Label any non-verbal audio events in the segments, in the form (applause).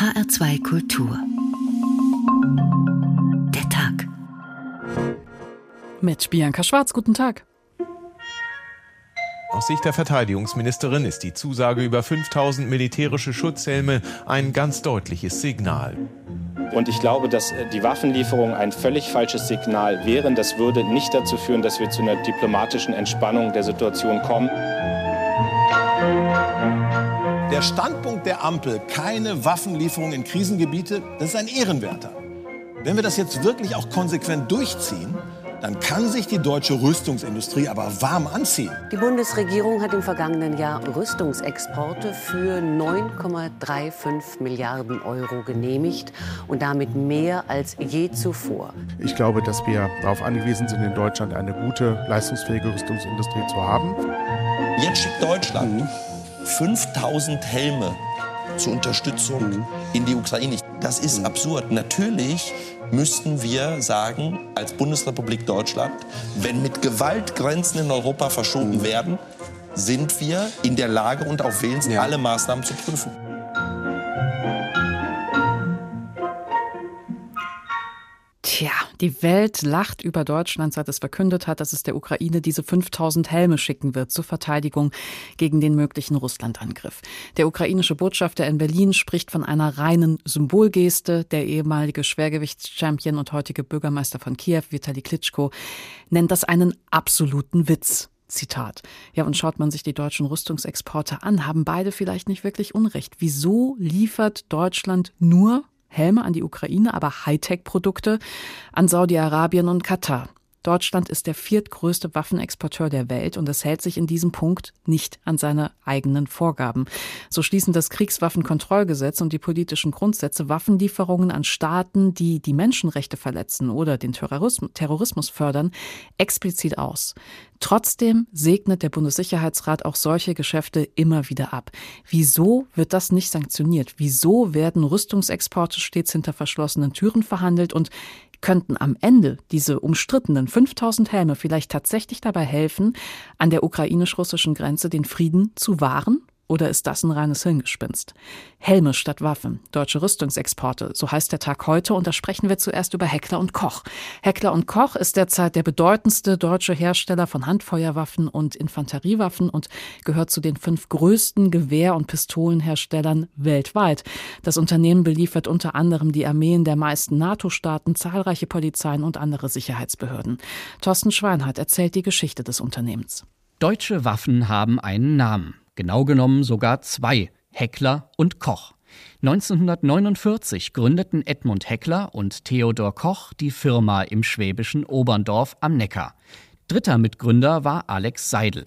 HR2 Kultur. Der Tag. Mit Bianca Schwarz, guten Tag. Aus Sicht der Verteidigungsministerin ist die Zusage über 5000 militärische Schutzhelme ein ganz deutliches Signal. Und ich glaube, dass äh, die Waffenlieferung ein völlig falsches Signal wären. Das würde nicht dazu führen, dass wir zu einer diplomatischen Entspannung der Situation kommen. Der Standpunkt der Ampel, keine Waffenlieferung in Krisengebiete, das ist ein Ehrenwerter. Wenn wir das jetzt wirklich auch konsequent durchziehen, dann kann sich die deutsche Rüstungsindustrie aber warm anziehen. Die Bundesregierung hat im vergangenen Jahr Rüstungsexporte für 9,35 Milliarden Euro genehmigt und damit mehr als je zuvor. Ich glaube, dass wir darauf angewiesen sind, in Deutschland eine gute, leistungsfähige Rüstungsindustrie zu haben. Jetzt schickt Deutschland 5000 Helme zur Unterstützung in die Ukraine. Das ist absurd. Natürlich müssten wir sagen, als Bundesrepublik Deutschland, wenn mit Gewalt Grenzen in Europa verschoben werden, sind wir in der Lage und auch willens, ja. alle Maßnahmen zu prüfen. Die Welt lacht über Deutschland, seit es verkündet hat, dass es der Ukraine diese 5000 Helme schicken wird zur Verteidigung gegen den möglichen Russlandangriff. Der ukrainische Botschafter in Berlin spricht von einer reinen Symbolgeste. Der ehemalige Schwergewichtschampion und heutige Bürgermeister von Kiew, Vitali Klitschko, nennt das einen absoluten Witz. Zitat. Ja, und schaut man sich die deutschen Rüstungsexporte an, haben beide vielleicht nicht wirklich Unrecht. Wieso liefert Deutschland nur Helme an die Ukraine, aber Hightech-Produkte an Saudi-Arabien und Katar. Deutschland ist der viertgrößte Waffenexporteur der Welt und es hält sich in diesem Punkt nicht an seine eigenen Vorgaben. So schließen das Kriegswaffenkontrollgesetz und die politischen Grundsätze Waffenlieferungen an Staaten, die die Menschenrechte verletzen oder den Terrorismus fördern, explizit aus. Trotzdem segnet der Bundessicherheitsrat auch solche Geschäfte immer wieder ab. Wieso wird das nicht sanktioniert? Wieso werden Rüstungsexporte stets hinter verschlossenen Türen verhandelt und könnten am Ende diese umstrittenen 5000 Helme vielleicht tatsächlich dabei helfen, an der ukrainisch-russischen Grenze den Frieden zu wahren oder ist das ein reines Hirngespinst? Helme statt Waffen, deutsche Rüstungsexporte, so heißt der Tag heute und da sprechen wir zuerst über Heckler und Koch. Heckler und Koch ist derzeit der bedeutendste deutsche Hersteller von Handfeuerwaffen und Infanteriewaffen und gehört zu den fünf größten Gewehr- und Pistolenherstellern weltweit. Das Unternehmen beliefert unter anderem die Armeen der meisten NATO-Staaten, zahlreiche Polizeien und andere Sicherheitsbehörden. Thorsten Schweinhardt erzählt die Geschichte des Unternehmens. Deutsche Waffen haben einen Namen. Genau genommen sogar zwei, Heckler und Koch. 1949 gründeten Edmund Heckler und Theodor Koch die Firma im schwäbischen Oberndorf am Neckar. Dritter Mitgründer war Alex Seidel.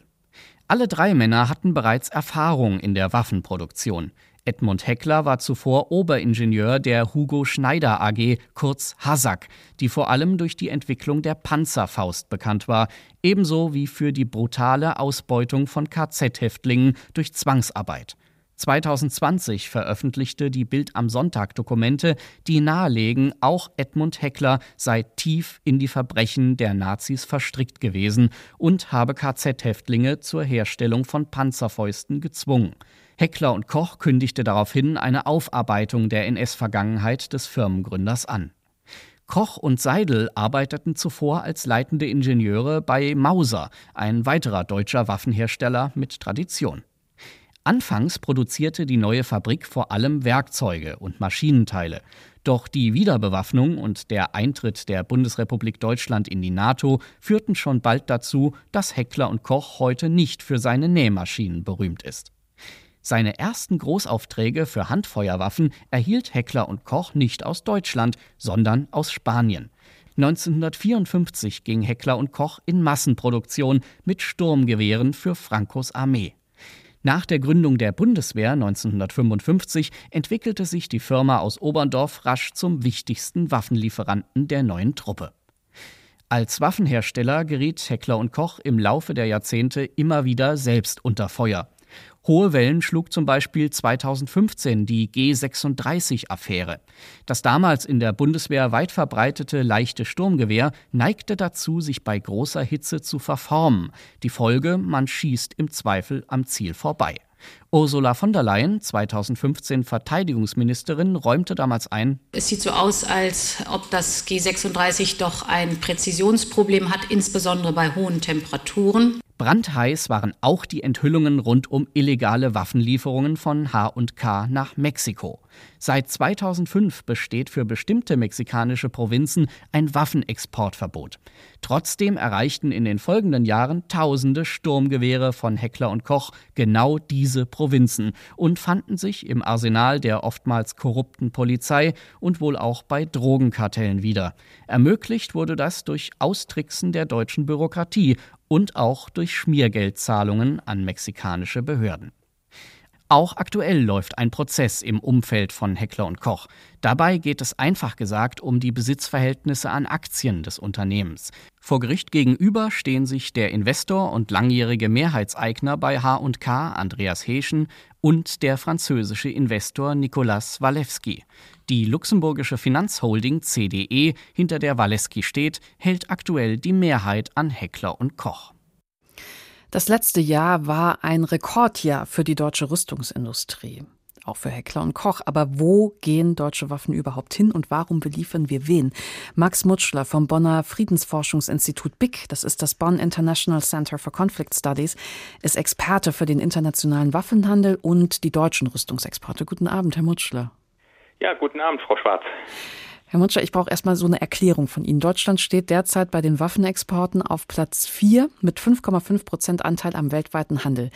Alle drei Männer hatten bereits Erfahrung in der Waffenproduktion. Edmund Heckler war zuvor Oberingenieur der Hugo Schneider AG, kurz HASAG, die vor allem durch die Entwicklung der Panzerfaust bekannt war, ebenso wie für die brutale Ausbeutung von KZ-Häftlingen durch Zwangsarbeit. 2020 veröffentlichte die Bild am Sonntag Dokumente, die nahelegen, auch Edmund Heckler sei tief in die Verbrechen der Nazis verstrickt gewesen und habe KZ-Häftlinge zur Herstellung von Panzerfäusten gezwungen. Heckler und Koch kündigte daraufhin eine Aufarbeitung der NS-Vergangenheit des Firmengründers an. Koch und Seidel arbeiteten zuvor als leitende Ingenieure bei Mauser, ein weiterer deutscher Waffenhersteller mit Tradition. Anfangs produzierte die neue Fabrik vor allem Werkzeuge und Maschinenteile. Doch die Wiederbewaffnung und der Eintritt der Bundesrepublik Deutschland in die NATO führten schon bald dazu, dass Heckler und Koch heute nicht für seine Nähmaschinen berühmt ist. Seine ersten Großaufträge für Handfeuerwaffen erhielt Heckler und Koch nicht aus Deutschland, sondern aus Spanien. 1954 ging Heckler und Koch in Massenproduktion mit Sturmgewehren für Francos Armee. Nach der Gründung der Bundeswehr 1955 entwickelte sich die Firma aus Oberndorf rasch zum wichtigsten Waffenlieferanten der neuen Truppe. Als Waffenhersteller geriet Heckler und Koch im Laufe der Jahrzehnte immer wieder selbst unter Feuer. Hohe Wellen schlug zum Beispiel 2015 die G36-Affäre. Das damals in der Bundeswehr weit verbreitete leichte Sturmgewehr neigte dazu, sich bei großer Hitze zu verformen. Die Folge, man schießt im Zweifel am Ziel vorbei. Ursula von der Leyen, 2015 Verteidigungsministerin, räumte damals ein, es sieht so aus, als ob das G36 doch ein Präzisionsproblem hat, insbesondere bei hohen Temperaturen. Brandheiß waren auch die Enthüllungen rund um illegale Waffenlieferungen von H&K nach Mexiko. Seit 2005 besteht für bestimmte mexikanische Provinzen ein Waffenexportverbot. Trotzdem erreichten in den folgenden Jahren tausende Sturmgewehre von Heckler und Koch genau diese Provinzen und fanden sich im Arsenal der oftmals korrupten Polizei und wohl auch bei Drogenkartellen wieder. Ermöglicht wurde das durch Austricksen der deutschen Bürokratie und auch durch Schmiergeldzahlungen an mexikanische Behörden. Auch aktuell läuft ein Prozess im Umfeld von Heckler und Koch. Dabei geht es einfach gesagt um die Besitzverhältnisse an Aktien des Unternehmens. Vor Gericht gegenüber stehen sich der Investor und langjährige Mehrheitseigner bei H&K Andreas Heschen und der französische Investor Nicolas Walewski. Die luxemburgische Finanzholding CDE, hinter der Walewski steht, hält aktuell die Mehrheit an Heckler und Koch. Das letzte Jahr war ein Rekordjahr für die deutsche Rüstungsindustrie. Auch für Heckler und Koch. Aber wo gehen deutsche Waffen überhaupt hin und warum beliefern wir wen? Max Mutschler vom Bonner Friedensforschungsinstitut BIC, das ist das Bonn International Center for Conflict Studies, ist Experte für den internationalen Waffenhandel und die deutschen Rüstungsexporte. Guten Abend, Herr Mutschler. Ja, guten Abend, Frau Schwarz. Herr Mutscher, ich brauche erstmal so eine Erklärung von Ihnen. Deutschland steht derzeit bei den Waffenexporten auf Platz 4 mit 5,5 Prozent Anteil am weltweiten Handel.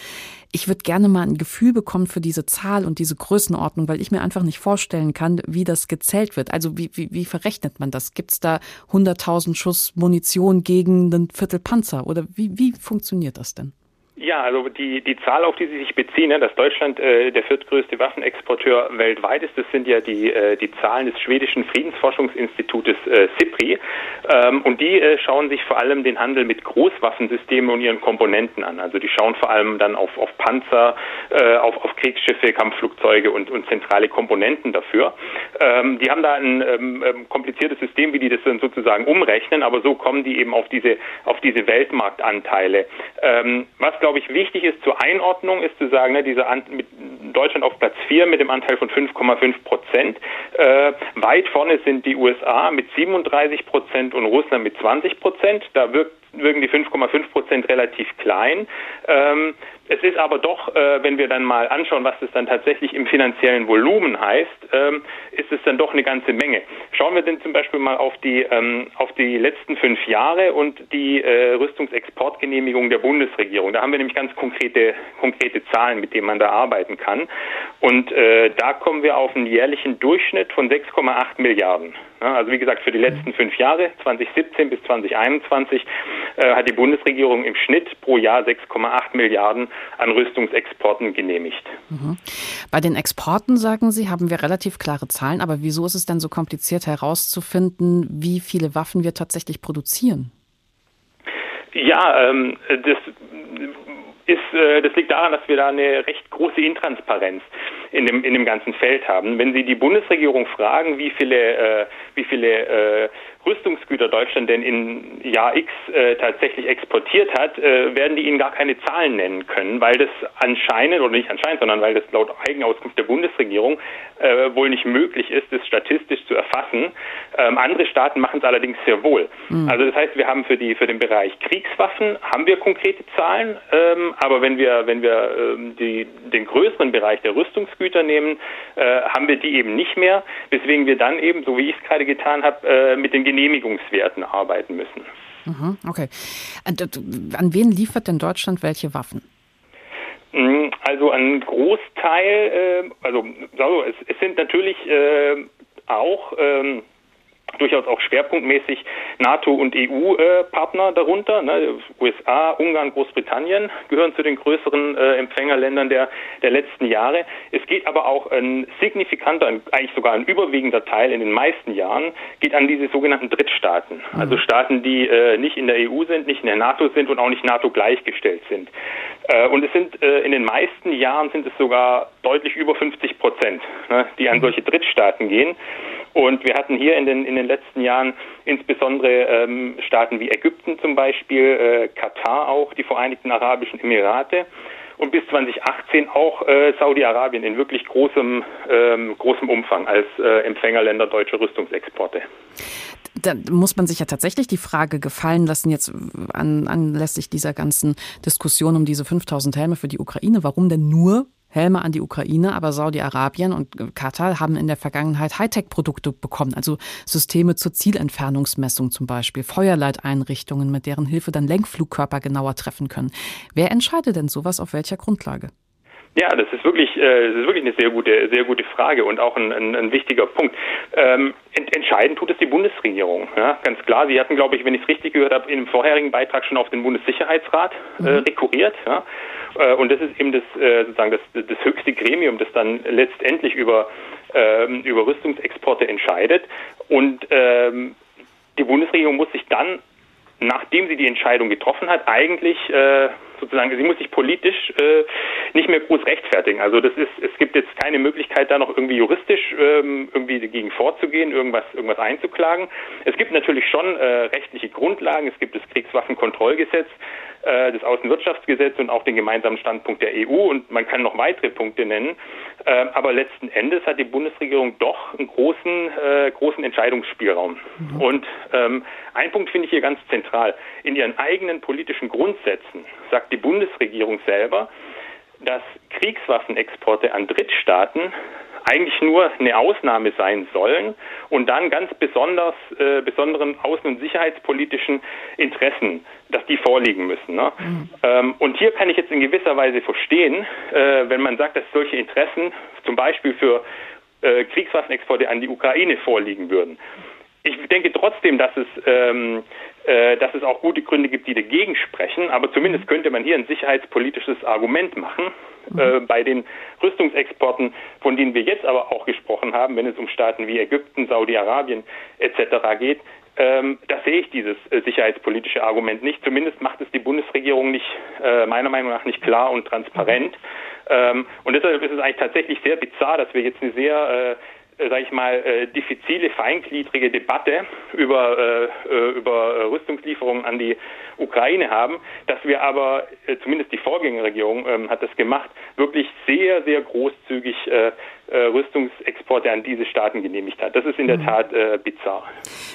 Ich würde gerne mal ein Gefühl bekommen für diese Zahl und diese Größenordnung, weil ich mir einfach nicht vorstellen kann, wie das gezählt wird. Also wie, wie, wie verrechnet man das? Gibt es da 100.000 Schuss Munition gegen einen Viertel Panzer? Oder wie, wie funktioniert das denn? Ja, also die, die Zahl, auf die Sie sich beziehen, ne, dass Deutschland äh, der viertgrößte Waffenexporteur weltweit ist, das sind ja die, äh, die Zahlen des schwedischen Friedensforschungsinstitutes äh, SIPRI. Ähm, und die äh, schauen sich vor allem den Handel mit Großwaffensystemen und ihren Komponenten an. Also die schauen vor allem dann auf, auf Panzer, äh, auf, auf Kriegsschiffe, Kampfflugzeuge und, und zentrale Komponenten dafür. Ähm, die haben da ein ähm, ähm kompliziertes System, wie die das dann sozusagen umrechnen, aber so kommen die eben auf diese, auf diese Weltmarktanteile. Ähm, was, glaube ich, wichtig ist zur Einordnung, ist zu sagen, ne, diese An mit Deutschland auf Platz 4 mit dem Anteil von 5,5 Prozent. Äh, weit vorne sind die USA mit 37 Prozent und Russland mit 20 Prozent. Da wirkt wirken die 5,5 Prozent relativ klein. Ähm, es ist aber doch, äh, wenn wir dann mal anschauen, was das dann tatsächlich im finanziellen Volumen heißt, ähm, ist es dann doch eine ganze Menge. Schauen wir denn zum Beispiel mal auf die, ähm, auf die letzten fünf Jahre und die äh, Rüstungsexportgenehmigung der Bundesregierung. Da haben wir nämlich ganz konkrete, konkrete Zahlen, mit denen man da arbeiten kann. Und äh, da kommen wir auf einen jährlichen Durchschnitt von 6,8 Milliarden. Also wie gesagt, für die letzten fünf Jahre, 2017 bis 2021, äh, hat die Bundesregierung im Schnitt pro Jahr 6,8 Milliarden an Rüstungsexporten genehmigt. Mhm. Bei den Exporten, sagen Sie, haben wir relativ klare Zahlen, aber wieso ist es denn so kompliziert herauszufinden, wie viele Waffen wir tatsächlich produzieren? Ja, ähm, das ist, äh, das liegt daran, dass wir da eine recht große Intransparenz in dem, in dem ganzen Feld haben. Wenn Sie die Bundesregierung fragen, wie viele, äh, wie viele äh, Rüstungsgüter Deutschland denn in Jahr X äh, tatsächlich exportiert hat, äh, werden die Ihnen gar keine Zahlen nennen können, weil das anscheinend, oder nicht anscheinend, sondern weil das laut Eigenauskunft der Bundesregierung äh, wohl nicht möglich ist, das statistisch zu erfassen. Ähm, andere Staaten machen es allerdings sehr wohl. Mhm. Also das heißt, wir haben für, die, für den Bereich Kriegswaffen haben wir konkrete Zahlen, ähm, aber wenn wir, wenn wir ähm, die, den größeren Bereich der Rüstungsgüter nehmen, äh, haben wir die eben nicht mehr, weswegen wir dann eben, so wie ich es gerade getan habe, äh, mit den Genehmigungswerten arbeiten müssen. Mhm, okay. An wen liefert denn Deutschland welche Waffen? Mm, also ein Großteil, äh, also, es, sind natürlich äh, auch ähm, durchaus auch schwerpunktmäßig NATO- und EU-Partner darunter. Ne? USA, Ungarn, Großbritannien gehören zu den größeren äh, Empfängerländern der, der letzten Jahre. Es geht aber auch ein signifikanter, eigentlich sogar ein überwiegender Teil in den meisten Jahren, geht an diese sogenannten Drittstaaten. Mhm. Also Staaten, die äh, nicht in der EU sind, nicht in der NATO sind und auch nicht NATO gleichgestellt sind. Äh, und es sind äh, in den meisten Jahren sind es sogar deutlich über 50 Prozent, ne, die an solche Drittstaaten gehen. Und wir hatten hier in den, in den letzten Jahren insbesondere ähm, Staaten wie Ägypten zum Beispiel, äh, Katar auch, die Vereinigten Arabischen Emirate und bis 2018 auch äh, Saudi-Arabien in wirklich großem, ähm, großem Umfang als äh, Empfängerländer deutscher Rüstungsexporte. Da muss man sich ja tatsächlich die Frage gefallen lassen, jetzt an, anlässlich dieser ganzen Diskussion um diese 5000 Helme für die Ukraine, warum denn nur Helme an die Ukraine, aber Saudi-Arabien und Katar haben in der Vergangenheit Hightech-Produkte bekommen, also Systeme zur Zielentfernungsmessung zum Beispiel, Feuerleiteinrichtungen, mit deren Hilfe dann Lenkflugkörper genauer treffen können. Wer entscheidet denn sowas auf welcher Grundlage? Ja, das ist wirklich, äh, das ist wirklich eine sehr gute, sehr gute Frage und auch ein, ein, ein wichtiger Punkt. Ähm, ent, entscheiden tut es die Bundesregierung. Ja, ganz klar. Sie hatten, glaube ich, wenn ich es richtig gehört habe, in dem vorherigen Beitrag schon auf den Bundessicherheitsrat äh, mhm. rekurriert. Ja. Äh, und das ist eben das, äh, sozusagen das, das höchste Gremium, das dann letztendlich über, ähm, über Rüstungsexporte entscheidet. Und ähm, die Bundesregierung muss sich dann nachdem sie die Entscheidung getroffen hat, eigentlich äh, sozusagen, sie muss sich politisch äh, nicht mehr groß rechtfertigen. Also das ist, es gibt jetzt keine Möglichkeit, da noch irgendwie juristisch ähm, irgendwie dagegen vorzugehen, irgendwas, irgendwas einzuklagen. Es gibt natürlich schon äh, rechtliche Grundlagen. Es gibt das Kriegswaffenkontrollgesetz, äh, das Außenwirtschaftsgesetz und auch den gemeinsamen Standpunkt der EU und man kann noch weitere Punkte nennen. Äh, aber letzten Endes hat die Bundesregierung doch einen großen, äh, großen Entscheidungsspielraum. Mhm. Und ähm, ein Punkt finde ich hier ganz zentral. In ihren eigenen politischen Grundsätzen sagt die Bundesregierung selber, dass Kriegswaffenexporte an Drittstaaten eigentlich nur eine Ausnahme sein sollen und dann ganz besonders äh, besonderen außen- und sicherheitspolitischen Interessen, dass die vorliegen müssen. Ne? Mhm. Ähm, und hier kann ich jetzt in gewisser Weise verstehen, äh, wenn man sagt, dass solche Interessen zum Beispiel für äh, Kriegswaffenexporte an die Ukraine vorliegen würden. Ich denke trotzdem, dass es ähm, äh, dass es auch gute Gründe gibt, die dagegen sprechen. Aber zumindest mhm. könnte man hier ein sicherheitspolitisches Argument machen. Mhm. Äh, bei den Rüstungsexporten, von denen wir jetzt aber auch gesprochen haben, wenn es um Staaten wie Ägypten, Saudi-Arabien etc. geht, ähm, da sehe ich dieses äh, sicherheitspolitische Argument nicht. Zumindest macht es die Bundesregierung nicht, äh, meiner Meinung nach, nicht klar und transparent. Mhm. Ähm, und deshalb ist es eigentlich tatsächlich sehr bizarr, dass wir jetzt eine sehr äh, sage ich mal, äh, diffizile, feingliedrige Debatte über, äh, äh über äh, Rüstungslieferungen an die Ukraine haben, dass wir aber, äh, zumindest die Vorgängerregierung ähm, hat das gemacht, wirklich sehr, sehr großzügig äh, Rüstungsexporte an diese Staaten genehmigt hat. Das ist in der mhm. Tat äh, bizarr.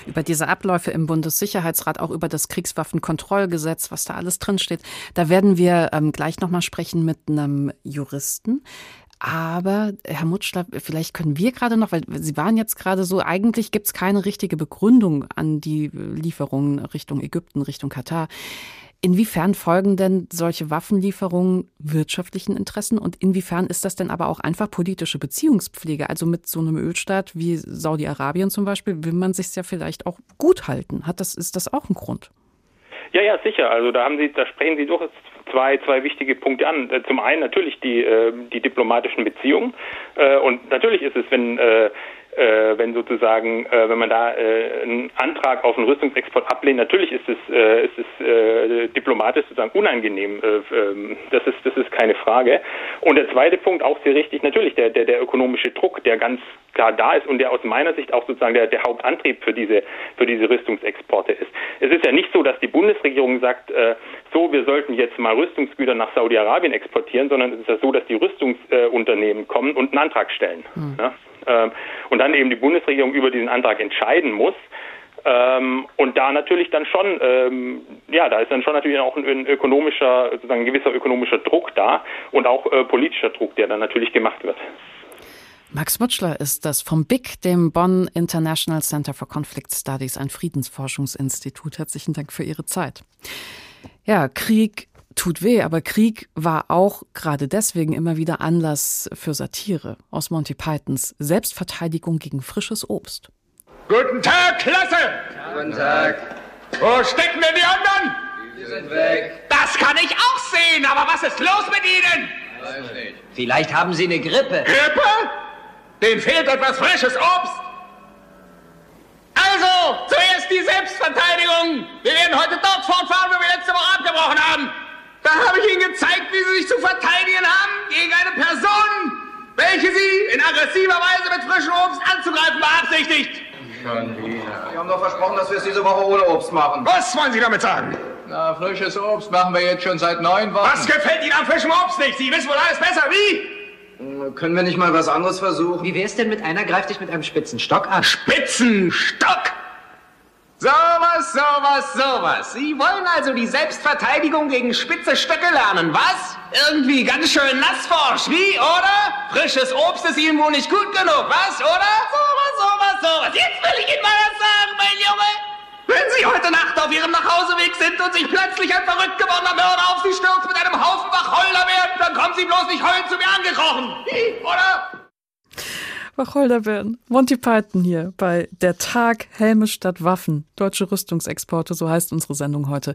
Über diese Abläufe im Bundessicherheitsrat, auch über das Kriegswaffenkontrollgesetz, was da alles drinsteht, da werden wir ähm, gleich nochmal sprechen mit einem Juristen. Aber Herr Mutschler, vielleicht können wir gerade noch, weil Sie waren jetzt gerade so, eigentlich gibt es keine richtige Begründung an die Lieferungen Richtung Ägypten, Richtung Katar. Inwiefern folgen denn solche Waffenlieferungen wirtschaftlichen Interessen und inwiefern ist das denn aber auch einfach politische Beziehungspflege? Also mit so einem Ölstaat wie Saudi-Arabien zum Beispiel will man sich ja vielleicht auch gut halten. Hat das, ist das auch ein Grund? Ja, ja, sicher. Also da haben Sie, da sprechen Sie durchaus zwei, zwei wichtige Punkte an. Äh, zum einen natürlich die, äh, die diplomatischen Beziehungen. Äh, und natürlich ist es, wenn äh, wenn sozusagen, äh, wenn man da äh, einen Antrag auf einen Rüstungsexport ablehnt, natürlich ist es, äh, ist es äh, diplomatisch sozusagen unangenehm. Äh, ähm, das ist, das ist keine Frage. Und der zweite Punkt, auch sehr richtig, natürlich der, der, der ökonomische Druck, der ganz klar da ist und der aus meiner Sicht auch sozusagen der, der Hauptantrieb für diese, für diese Rüstungsexporte ist. Es ist ja nicht so, dass die Bundesregierung sagt, äh, so, wir sollten jetzt mal Rüstungsgüter nach Saudi-Arabien exportieren, sondern es ist ja so, dass die Rüstungsunternehmen kommen und einen Antrag stellen. Mhm. Ja? Ähm, und dann eben die Bundesregierung über diesen Antrag entscheiden muss. Ähm, und da natürlich dann schon, ähm, ja, da ist dann schon natürlich auch ein, ökonomischer, sozusagen ein gewisser ökonomischer Druck da und auch äh, politischer Druck, der dann natürlich gemacht wird. Max Mutschler ist das vom BIC, dem Bonn International Center for Conflict Studies, ein Friedensforschungsinstitut. Herzlichen Dank für Ihre Zeit. Ja, Krieg tut weh, aber Krieg war auch gerade deswegen immer wieder Anlass für Satire aus Monty Pythons Selbstverteidigung gegen frisches Obst. Guten Tag, Klasse! Guten Tag. Wo stecken denn die anderen? Die sind weg. Das kann ich auch sehen, aber was ist los mit Ihnen? Weiß nicht. Vielleicht haben Sie eine Grippe. Grippe? Den fehlt etwas frisches Obst. Also, zuerst die Selbstverteidigung. Wir werden heute dort fortfahren, wo wir letzte Woche abgebrochen haben. Da habe ich Ihnen gezeigt, wie Sie sich zu verteidigen haben gegen eine Person, welche Sie in aggressiver Weise mit frischem Obst anzugreifen beabsichtigt. Schon wieder. Sie haben doch versprochen, dass wir es diese Woche ohne Obst machen. Was wollen Sie damit sagen? Na, frisches Obst machen wir jetzt schon seit neun Wochen. Was gefällt Ihnen am frischen Obst nicht? Sie wissen wohl alles besser. Wie? Können wir nicht mal was anderes versuchen? Wie wär's denn mit einer greift dich mit einem spitzen Stock an? Spitzenstock? Sowas, sowas, sowas. Sie wollen also die Selbstverteidigung gegen spitze Stöcke lernen, was? Irgendwie ganz schön nassforsch, wie, oder? Frisches Obst ist Ihnen wohl nicht gut genug, was, oder? Sowas, sowas, sowas. Jetzt will ich Ihnen mal was sagen, mein Junge. Wenn Sie heute Nacht auf Ihrem Nachhauseweg sind und sich plötzlich ein verrückt gewordener Mörder auf Sie stürzt mit einem Haufen Wacholderbeeren, dann kommen Sie bloß nicht heulend zu mir angekrochen. Wie, Wacholderbeeren. Monty Python hier bei Der Tag Helme statt Waffen. Deutsche Rüstungsexporte, so heißt unsere Sendung heute.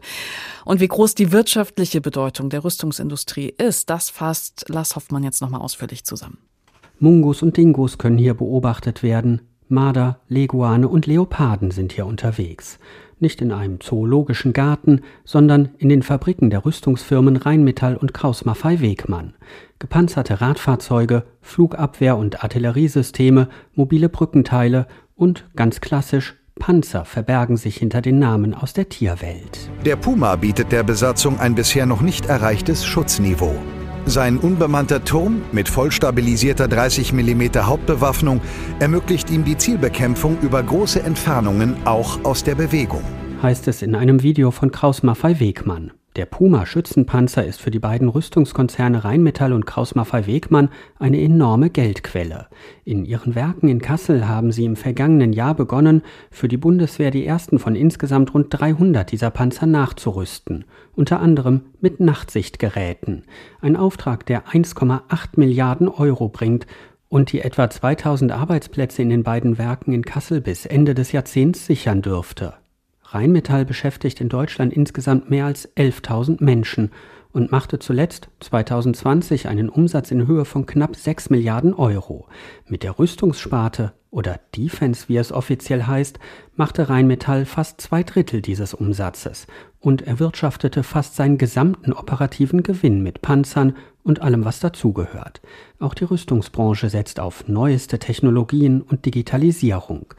Und wie groß die wirtschaftliche Bedeutung der Rüstungsindustrie ist, das fasst Lars Hoffmann jetzt nochmal ausführlich zusammen. Mungos und Dingos können hier beobachtet werden. Marder, Leguane und Leoparden sind hier unterwegs. Nicht in einem zoologischen Garten, sondern in den Fabriken der Rüstungsfirmen Rheinmetall und Kraus-Maffei-Wegmann. Gepanzerte Radfahrzeuge, Flugabwehr- und Artilleriesysteme, mobile Brückenteile und, ganz klassisch, Panzer verbergen sich hinter den Namen aus der Tierwelt. Der Puma bietet der Besatzung ein bisher noch nicht erreichtes Schutzniveau. Sein unbemannter Turm mit vollstabilisierter 30 mm Hauptbewaffnung ermöglicht ihm die Zielbekämpfung über große Entfernungen auch aus der Bewegung. Heißt es in einem Video von Kraus Maffei Wegmann. Der Puma-Schützenpanzer ist für die beiden Rüstungskonzerne Rheinmetall und Kraus-Maffei-Wegmann eine enorme Geldquelle. In ihren Werken in Kassel haben sie im vergangenen Jahr begonnen, für die Bundeswehr die ersten von insgesamt rund 300 dieser Panzer nachzurüsten, unter anderem mit Nachtsichtgeräten. Ein Auftrag, der 1,8 Milliarden Euro bringt und die etwa 2000 Arbeitsplätze in den beiden Werken in Kassel bis Ende des Jahrzehnts sichern dürfte. Rheinmetall beschäftigt in Deutschland insgesamt mehr als 11.000 Menschen und machte zuletzt 2020 einen Umsatz in Höhe von knapp 6 Milliarden Euro. Mit der Rüstungssparte oder Defense, wie es offiziell heißt, machte Rheinmetall fast zwei Drittel dieses Umsatzes und erwirtschaftete fast seinen gesamten operativen Gewinn mit Panzern und allem, was dazugehört. Auch die Rüstungsbranche setzt auf neueste Technologien und Digitalisierung.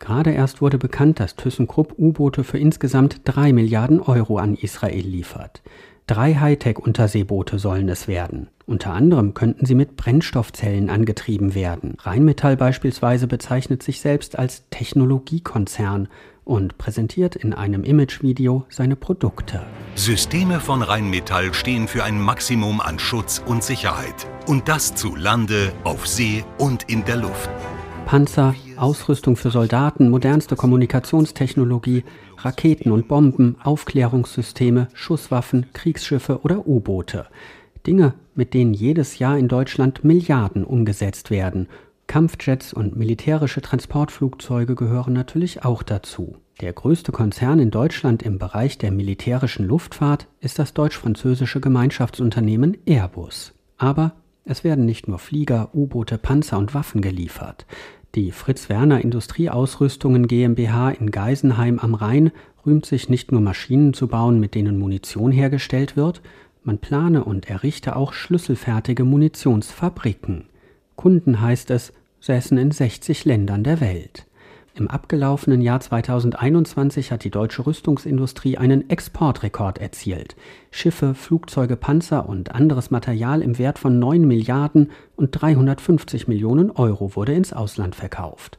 Gerade erst wurde bekannt, dass ThyssenKrupp U-Boote für insgesamt drei Milliarden Euro an Israel liefert. Drei Hightech-Unterseeboote sollen es werden. Unter anderem könnten sie mit Brennstoffzellen angetrieben werden. Rheinmetall beispielsweise bezeichnet sich selbst als Technologiekonzern und präsentiert in einem Imagevideo seine Produkte. Systeme von Rheinmetall stehen für ein Maximum an Schutz und Sicherheit. Und das zu Lande, auf See und in der Luft. Panzer, Ausrüstung für Soldaten, modernste Kommunikationstechnologie, Raketen und Bomben, Aufklärungssysteme, Schusswaffen, Kriegsschiffe oder U-Boote. Dinge, mit denen jedes Jahr in Deutschland Milliarden umgesetzt werden. Kampfjets und militärische Transportflugzeuge gehören natürlich auch dazu. Der größte Konzern in Deutschland im Bereich der militärischen Luftfahrt ist das deutsch-französische Gemeinschaftsunternehmen Airbus. Aber es werden nicht nur Flieger, U-Boote, Panzer und Waffen geliefert. Die Fritz Werner Industrieausrüstungen GmbH in Geisenheim am Rhein rühmt sich nicht nur Maschinen zu bauen, mit denen Munition hergestellt wird, man plane und errichte auch schlüsselfertige Munitionsfabriken. Kunden heißt es, säßen in 60 Ländern der Welt. Im abgelaufenen Jahr 2021 hat die deutsche Rüstungsindustrie einen Exportrekord erzielt. Schiffe, Flugzeuge, Panzer und anderes Material im Wert von 9 Milliarden und 350 Millionen Euro wurde ins Ausland verkauft.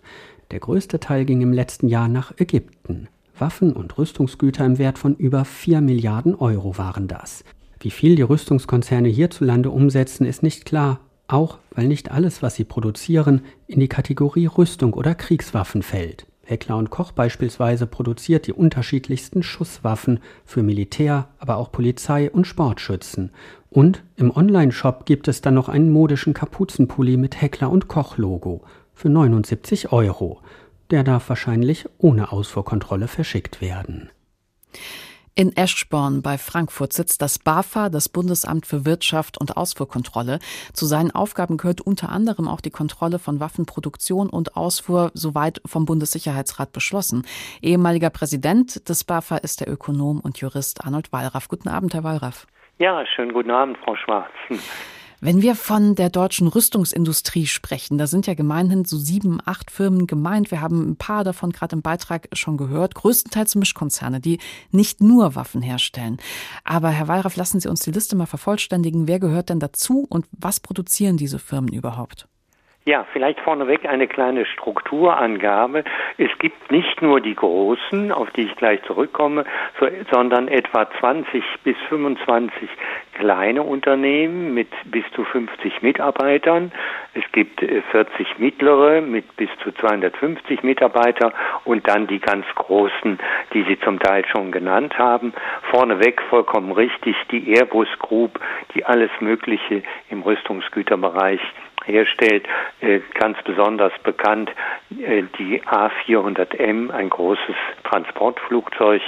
Der größte Teil ging im letzten Jahr nach Ägypten. Waffen und Rüstungsgüter im Wert von über 4 Milliarden Euro waren das. Wie viel die Rüstungskonzerne hierzulande umsetzen, ist nicht klar, auch weil nicht alles, was sie produzieren, in die Kategorie Rüstung oder Kriegswaffen fällt. Heckler und Koch beispielsweise produziert die unterschiedlichsten Schusswaffen für Militär, aber auch Polizei und Sportschützen. Und im Online-Shop gibt es dann noch einen modischen Kapuzenpulli mit Heckler und Koch-Logo für 79 Euro. der darf wahrscheinlich ohne Ausfuhrkontrolle verschickt werden. In Eschborn bei Frankfurt sitzt das BAFA, das Bundesamt für Wirtschaft und Ausfuhrkontrolle. Zu seinen Aufgaben gehört unter anderem auch die Kontrolle von Waffenproduktion und Ausfuhr, soweit vom Bundessicherheitsrat beschlossen. Ehemaliger Präsident des BAFA ist der Ökonom und Jurist Arnold Wallraff. Guten Abend, Herr Wallraff. Ja, schönen guten Abend, Frau Schwarz. Wenn wir von der deutschen Rüstungsindustrie sprechen, da sind ja gemeinhin so sieben, acht Firmen gemeint. Wir haben ein paar davon gerade im Beitrag schon gehört. Größtenteils Mischkonzerne, die nicht nur Waffen herstellen. Aber Herr Wallraff, lassen Sie uns die Liste mal vervollständigen. Wer gehört denn dazu und was produzieren diese Firmen überhaupt? Ja, vielleicht vorneweg eine kleine Strukturangabe. Es gibt nicht nur die großen, auf die ich gleich zurückkomme, sondern etwa 20 bis 25 kleine Unternehmen mit bis zu 50 Mitarbeitern. Es gibt 40 äh, mittlere mit bis zu 250 Mitarbeiter und dann die ganz großen, die Sie zum Teil schon genannt haben. Vorneweg vollkommen richtig die Airbus Group, die alles Mögliche im Rüstungsgüterbereich herstellt. Äh, ganz besonders bekannt äh, die A400M, ein großes Transportflugzeug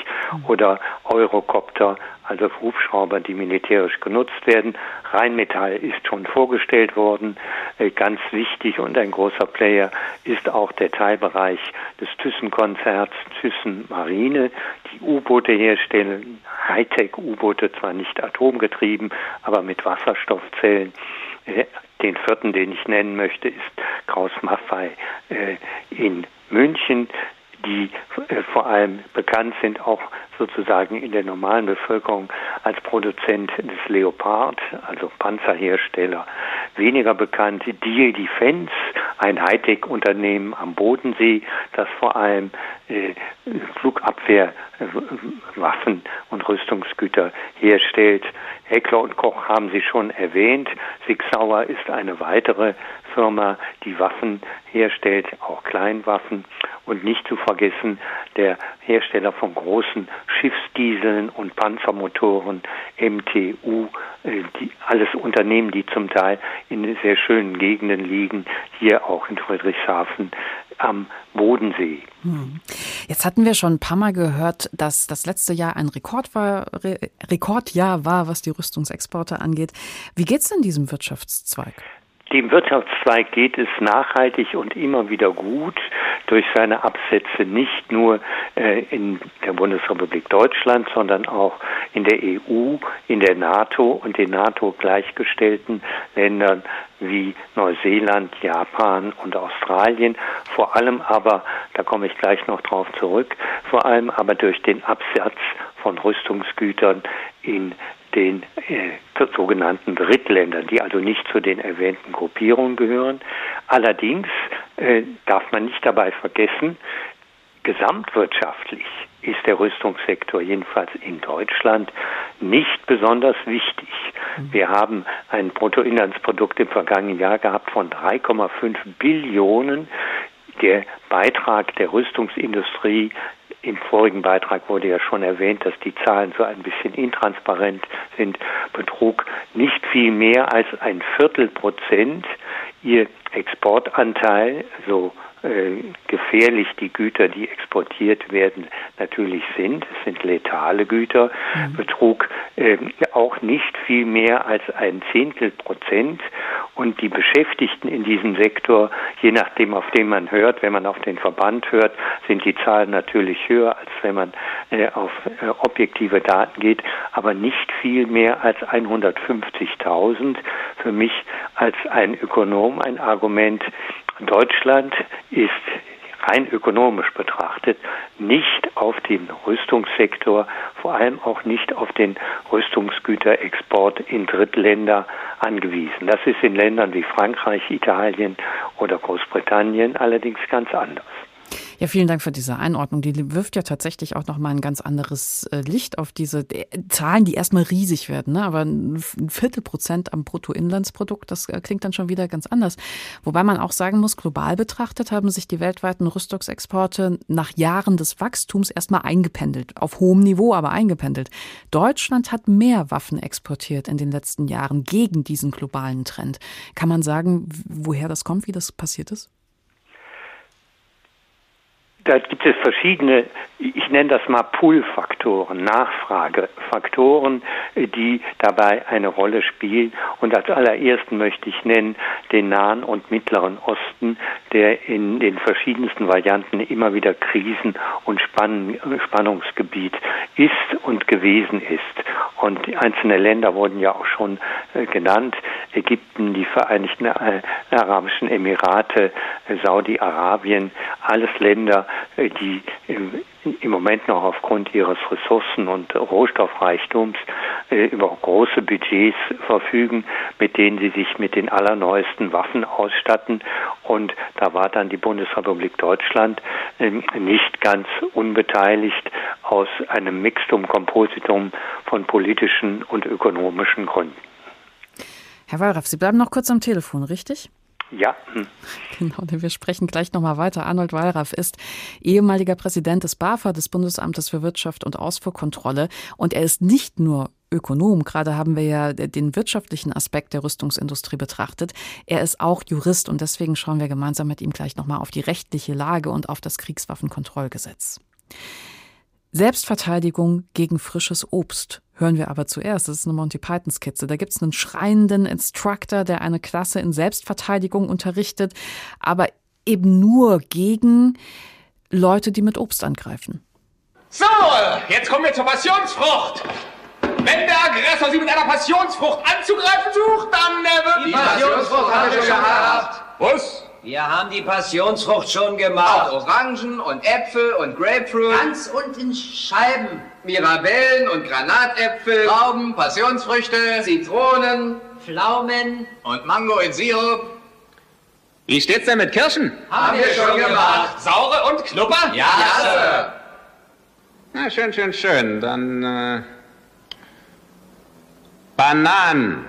oder Eurocopter, also Hubschrauber, die militärisch genutzt werden. Rheinmetall ist schon vorgestellt worden. Äh, ganz wichtig und ein großer Player ist auch der Teilbereich des Thyssen-Konzerts Thyssen Marine, die U-Boote herstellen, Hightech-U-Boote, zwar nicht atomgetrieben, aber mit Wasserstoffzellen den vierten, den ich nennen möchte, ist Kraus Maffei äh, in München, die äh, vor allem bekannt sind, auch sozusagen in der normalen Bevölkerung als Produzent des Leopard, also Panzerhersteller. Weniger bekannt Deal Defense, ein Hightech-Unternehmen am Bodensee, das vor allem äh, Flugabwehrwaffen und Rüstungsgüter herstellt. Heckler und Koch haben Sie schon erwähnt. Sig Sauer ist eine weitere Firma, die Waffen herstellt, auch Kleinwaffen. Und nicht zu vergessen der Hersteller von großen Schiffsdieseln und Panzermotoren, MTU, äh, die, alles Unternehmen, die zum Teil in sehr schönen Gegenden liegen, hier auch in Friedrichshafen am Bodensee. Hm. Jetzt hatten wir schon ein paar Mal gehört, dass das letzte Jahr ein Rekord war, Re Rekordjahr war, was die Rüstungsexporte angeht. Wie geht es denn diesem Wirtschaftszweig? Dem Wirtschaftszweig geht es nachhaltig und immer wieder gut durch seine Absätze nicht nur äh, in der Bundesrepublik Deutschland, sondern auch in der EU, in der NATO und den NATO gleichgestellten Ländern wie Neuseeland, Japan und Australien. Vor allem aber, da komme ich gleich noch drauf zurück, vor allem aber durch den Absatz von Rüstungsgütern in den äh, sogenannten Drittländern, die also nicht zu den erwähnten Gruppierungen gehören. Allerdings äh, darf man nicht dabei vergessen, gesamtwirtschaftlich ist der Rüstungssektor jedenfalls in Deutschland nicht besonders wichtig. Wir haben ein Bruttoinlandsprodukt im vergangenen Jahr gehabt von 3,5 Billionen. Der Beitrag der Rüstungsindustrie im vorigen Beitrag wurde ja schon erwähnt, dass die Zahlen so ein bisschen intransparent sind, betrug nicht viel mehr als ein Viertel Prozent. Ihr Exportanteil, so gefährlich die Güter, die exportiert werden, natürlich sind. Es sind letale Güter. Mhm. Betrug äh, auch nicht viel mehr als ein Zehntel Prozent. Und die Beschäftigten in diesem Sektor, je nachdem, auf den man hört, wenn man auf den Verband hört, sind die Zahlen natürlich höher, als wenn man äh, auf äh, objektive Daten geht, aber nicht viel mehr als 150.000. Für mich als ein Ökonom ein Argument, Deutschland ist rein ökonomisch betrachtet nicht auf den Rüstungssektor, vor allem auch nicht auf den Rüstungsgüterexport in Drittländer angewiesen. Das ist in Ländern wie Frankreich, Italien oder Großbritannien allerdings ganz anders. Ja, vielen Dank für diese Einordnung. Die wirft ja tatsächlich auch nochmal ein ganz anderes äh, Licht auf diese äh, Zahlen, die erstmal riesig werden. Ne? Aber ein Viertelprozent am Bruttoinlandsprodukt, das äh, klingt dann schon wieder ganz anders. Wobei man auch sagen muss, global betrachtet haben sich die weltweiten Rüstungsexporte nach Jahren des Wachstums erstmal eingependelt. Auf hohem Niveau, aber eingependelt. Deutschland hat mehr Waffen exportiert in den letzten Jahren gegen diesen globalen Trend. Kann man sagen, woher das kommt, wie das passiert ist? Da gibt es verschiedene, ich nenne das mal Pull-Faktoren, Nachfragefaktoren, die dabei eine Rolle spielen. Und als allerersten möchte ich nennen den Nahen und Mittleren Osten, der in den verschiedensten Varianten immer wieder Krisen- und Spann Spannungsgebiet ist und gewesen ist. Und einzelne Länder wurden ja auch schon äh, genannt. Ägypten, die Vereinigten Arabischen Emirate, äh, Saudi-Arabien, alles Länder, die im Moment noch aufgrund ihres Ressourcen- und Rohstoffreichtums über große Budgets verfügen, mit denen sie sich mit den allerneuesten Waffen ausstatten. Und da war dann die Bundesrepublik Deutschland ähm, nicht ganz unbeteiligt aus einem Mixtum Kompositum von politischen und ökonomischen Gründen. Herr Wallraff, Sie bleiben noch kurz am Telefon, richtig? Ja. Genau, denn wir sprechen gleich nochmal weiter. Arnold Wallraff ist ehemaliger Präsident des BAFA, des Bundesamtes für Wirtschaft und Ausfuhrkontrolle. Und er ist nicht nur Ökonom, gerade haben wir ja den wirtschaftlichen Aspekt der Rüstungsindustrie betrachtet. Er ist auch Jurist und deswegen schauen wir gemeinsam mit ihm gleich nochmal auf die rechtliche Lage und auf das Kriegswaffenkontrollgesetz. Selbstverteidigung gegen frisches Obst hören wir aber zuerst. Das ist eine Monty Python Skizze. Da gibt es einen schreienden Instructor, der eine Klasse in Selbstverteidigung unterrichtet, aber eben nur gegen Leute, die mit Obst angreifen. So, jetzt kommen wir zur Passionsfrucht. Wenn der Aggressor Sie mit einer Passionsfrucht anzugreifen sucht, dann äh, wird... Die Passionsfrucht haben wir schon gehabt. Was? Wir haben die Passionsfrucht schon gemacht. Auch Orangen und Äpfel und Grapefruit. Ganz und in Scheiben. Mirabellen und Granatäpfel. Trauben, Passionsfrüchte. Zitronen. Pflaumen. Und Mango in Sirup. Wie steht's denn mit Kirschen? Haben wir schon gemacht. Saure und Knupper? Ja, Sir. Na, schön, schön, schön. Dann, äh, Bananen.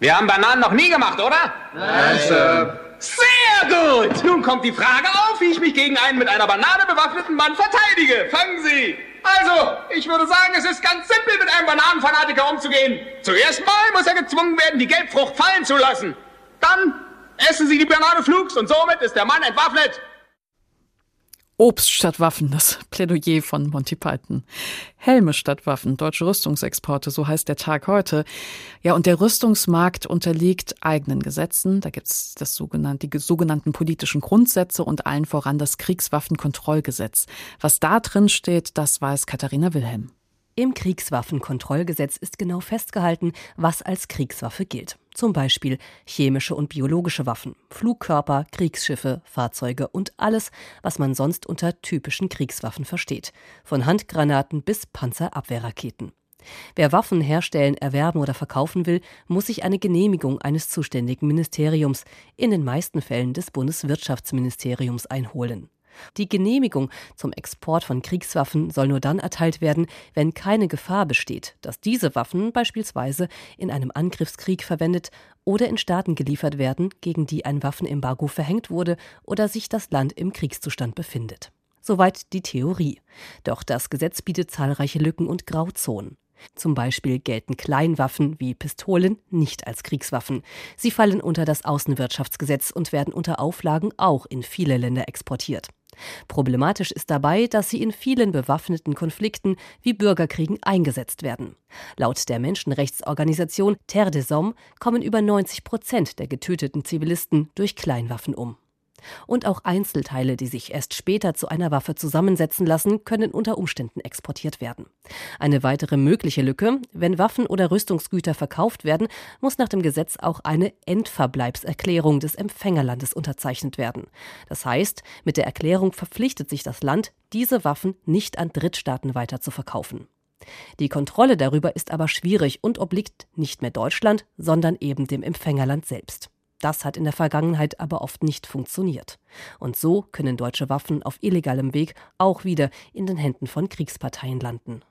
Wir haben Bananen noch nie gemacht, oder? Nein, Sir. Sehr gut! Nun kommt die Frage auf, wie ich mich gegen einen mit einer Banane bewaffneten Mann verteidige. Fangen Sie! Also, ich würde sagen, es ist ganz simpel, mit einem Bananenfanatiker umzugehen. Zuerst mal muss er gezwungen werden, die Gelbfrucht fallen zu lassen. Dann essen Sie die Banane flugs und somit ist der Mann entwaffnet. Obst statt Waffen, das Plädoyer von Monty Python. Helme statt Waffen, deutsche Rüstungsexporte, so heißt der Tag heute. Ja, und der Rüstungsmarkt unterliegt eigenen Gesetzen. Da gibt's das sogenannte, die sogenannten politischen Grundsätze und allen voran das Kriegswaffenkontrollgesetz. Was da drin steht, das weiß Katharina Wilhelm. Im Kriegswaffenkontrollgesetz ist genau festgehalten, was als Kriegswaffe gilt. Zum Beispiel chemische und biologische Waffen, Flugkörper, Kriegsschiffe, Fahrzeuge und alles, was man sonst unter typischen Kriegswaffen versteht. Von Handgranaten bis Panzerabwehrraketen. Wer Waffen herstellen, erwerben oder verkaufen will, muss sich eine Genehmigung eines zuständigen Ministeriums, in den meisten Fällen des Bundeswirtschaftsministeriums, einholen. Die Genehmigung zum Export von Kriegswaffen soll nur dann erteilt werden, wenn keine Gefahr besteht, dass diese Waffen beispielsweise in einem Angriffskrieg verwendet oder in Staaten geliefert werden, gegen die ein Waffenembargo verhängt wurde oder sich das Land im Kriegszustand befindet. Soweit die Theorie. Doch das Gesetz bietet zahlreiche Lücken und Grauzonen. Zum Beispiel gelten Kleinwaffen wie Pistolen nicht als Kriegswaffen. Sie fallen unter das Außenwirtschaftsgesetz und werden unter Auflagen auch in viele Länder exportiert. Problematisch ist dabei, dass sie in vielen bewaffneten Konflikten wie Bürgerkriegen eingesetzt werden. Laut der Menschenrechtsorganisation Terre des Hommes kommen über 90 Prozent der getöteten Zivilisten durch Kleinwaffen um. Und auch Einzelteile, die sich erst später zu einer Waffe zusammensetzen lassen, können unter Umständen exportiert werden. Eine weitere mögliche Lücke, wenn Waffen oder Rüstungsgüter verkauft werden, muss nach dem Gesetz auch eine Endverbleibserklärung des Empfängerlandes unterzeichnet werden. Das heißt, mit der Erklärung verpflichtet sich das Land, diese Waffen nicht an Drittstaaten weiter zu verkaufen. Die Kontrolle darüber ist aber schwierig und obliegt nicht mehr Deutschland, sondern eben dem Empfängerland selbst. Das hat in der Vergangenheit aber oft nicht funktioniert. Und so können deutsche Waffen auf illegalem Weg auch wieder in den Händen von Kriegsparteien landen.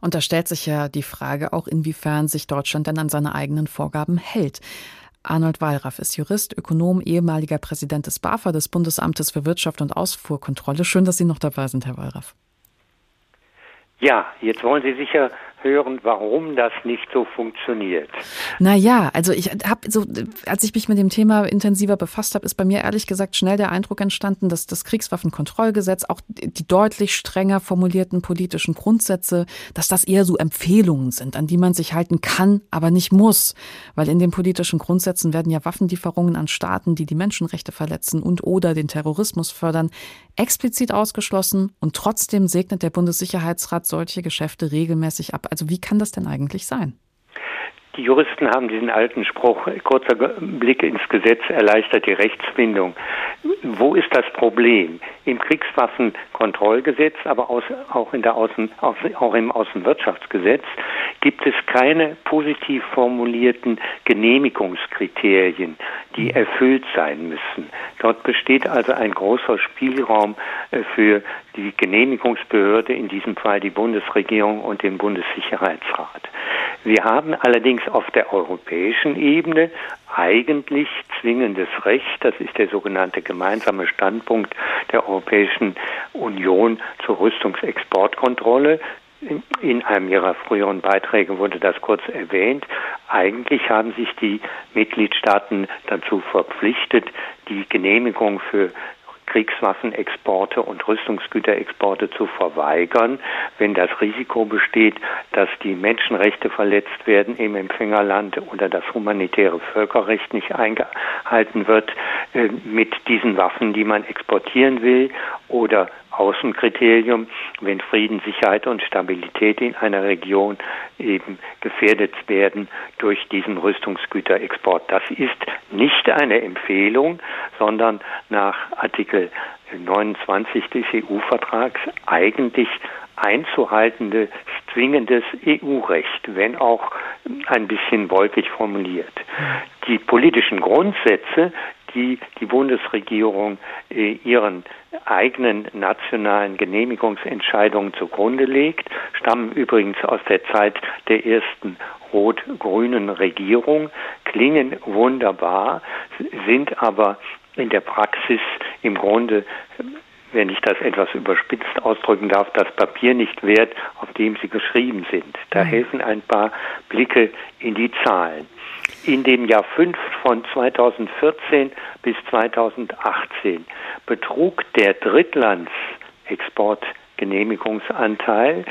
Und da stellt sich ja die Frage auch, inwiefern sich Deutschland denn an seine eigenen Vorgaben hält. Arnold Wallraff ist Jurist, Ökonom, ehemaliger Präsident des BAFA, des Bundesamtes für Wirtschaft und Ausfuhrkontrolle. Schön, dass Sie noch dabei sind, Herr Wallraff. Ja, jetzt wollen Sie sicher hören, warum das nicht so funktioniert. Naja, also ich habe so, als ich mich mit dem Thema intensiver befasst habe, ist bei mir ehrlich gesagt schnell der Eindruck entstanden, dass das Kriegswaffenkontrollgesetz, auch die deutlich strenger formulierten politischen Grundsätze, dass das eher so Empfehlungen sind, an die man sich halten kann, aber nicht muss. Weil in den politischen Grundsätzen werden ja Waffenlieferungen an Staaten, die die Menschenrechte verletzen und oder den Terrorismus fördern, explizit ausgeschlossen und trotzdem segnet der Bundessicherheitsrat solche Geschäfte regelmäßig ab. Also wie kann das denn eigentlich sein? Die Juristen haben diesen alten Spruch, kurzer Blick ins Gesetz erleichtert die Rechtsfindung. Wo ist das Problem? Im Kriegswaffenkontrollgesetz, aber auch, in der Außen, auch im Außenwirtschaftsgesetz gibt es keine positiv formulierten Genehmigungskriterien, die erfüllt sein müssen. Dort besteht also ein großer Spielraum äh, für die Genehmigungsbehörde, in diesem Fall die Bundesregierung und den Bundessicherheitsrat. Wir haben allerdings auf der europäischen Ebene eigentlich zwingendes Recht, das ist der sogenannte gemeinsame Standpunkt der Europäischen Union zur Rüstungsexportkontrolle. In einem Ihrer früheren Beiträge wurde das kurz erwähnt. Eigentlich haben sich die Mitgliedstaaten dazu verpflichtet, die Genehmigung für Kriegswaffenexporte und Rüstungsgüterexporte zu verweigern, wenn das Risiko besteht, dass die Menschenrechte verletzt werden im Empfängerland oder das humanitäre Völkerrecht nicht eingehalten wird äh, mit diesen Waffen, die man exportieren will oder Außenkriterium, wenn Frieden, Sicherheit und Stabilität in einer Region eben gefährdet werden durch diesen Rüstungsgüterexport. Das ist nicht eine Empfehlung, sondern nach Artikel 29 des EU-Vertrags eigentlich einzuhaltendes, zwingendes EU-Recht, wenn auch ein bisschen wolkig formuliert. Die politischen Grundsätze, die die Bundesregierung äh, ihren eigenen nationalen Genehmigungsentscheidungen zugrunde legt, stammen übrigens aus der Zeit der ersten rot-grünen Regierung, klingen wunderbar, sind aber in der Praxis im Grunde wenn ich das etwas überspitzt ausdrücken darf, das Papier nicht wert, auf dem sie geschrieben sind. Da mhm. helfen ein paar Blicke in die Zahlen. In dem Jahr 5 von 2014 bis 2018 betrug der Drittlandsexportgenehmigungsanteil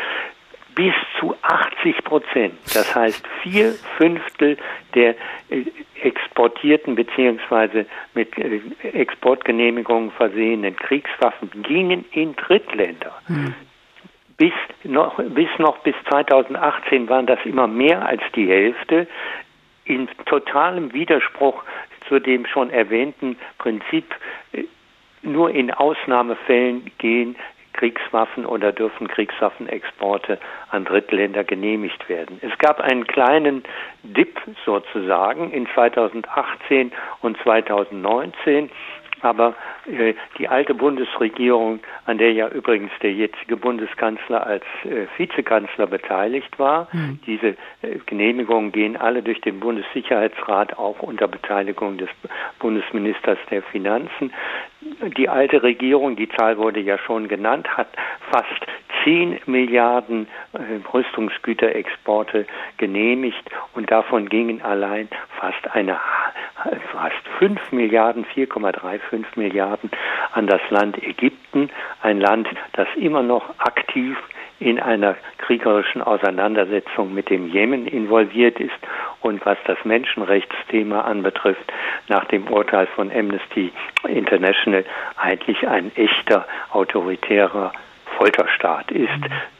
bis zu 80 Prozent. Das heißt, vier Fünftel der äh, exportierten bzw. mit äh, Exportgenehmigungen versehenen Kriegswaffen gingen in Drittländer. Hm. Bis noch, bis noch bis 2018 waren das immer mehr als die Hälfte in totalem Widerspruch zu dem schon erwähnten Prinzip, äh, nur in Ausnahmefällen gehen Kriegswaffen oder dürfen Kriegswaffenexporte an Drittländer genehmigt werden. Es gab einen kleinen Dip sozusagen in 2018 und 2019, aber äh, die alte Bundesregierung, an der ja übrigens der jetzige Bundeskanzler als äh, Vizekanzler beteiligt war, mhm. diese äh, Genehmigungen gehen alle durch den Bundessicherheitsrat, auch unter Beteiligung des Bundesministers der Finanzen. Die alte Regierung, die Zahl wurde ja schon genannt, hat fast 10 Milliarden äh, Rüstungsgüterexporte genehmigt und davon gingen allein fast eine fast 5 Milliarden, 4,35 Milliarden an das Land Ägypten, ein Land, das immer noch aktiv in einer kriegerischen Auseinandersetzung mit dem Jemen involviert ist und was das Menschenrechtsthema anbetrifft, nach dem Urteil von Amnesty International eigentlich ein echter autoritärer Folterstaat ist.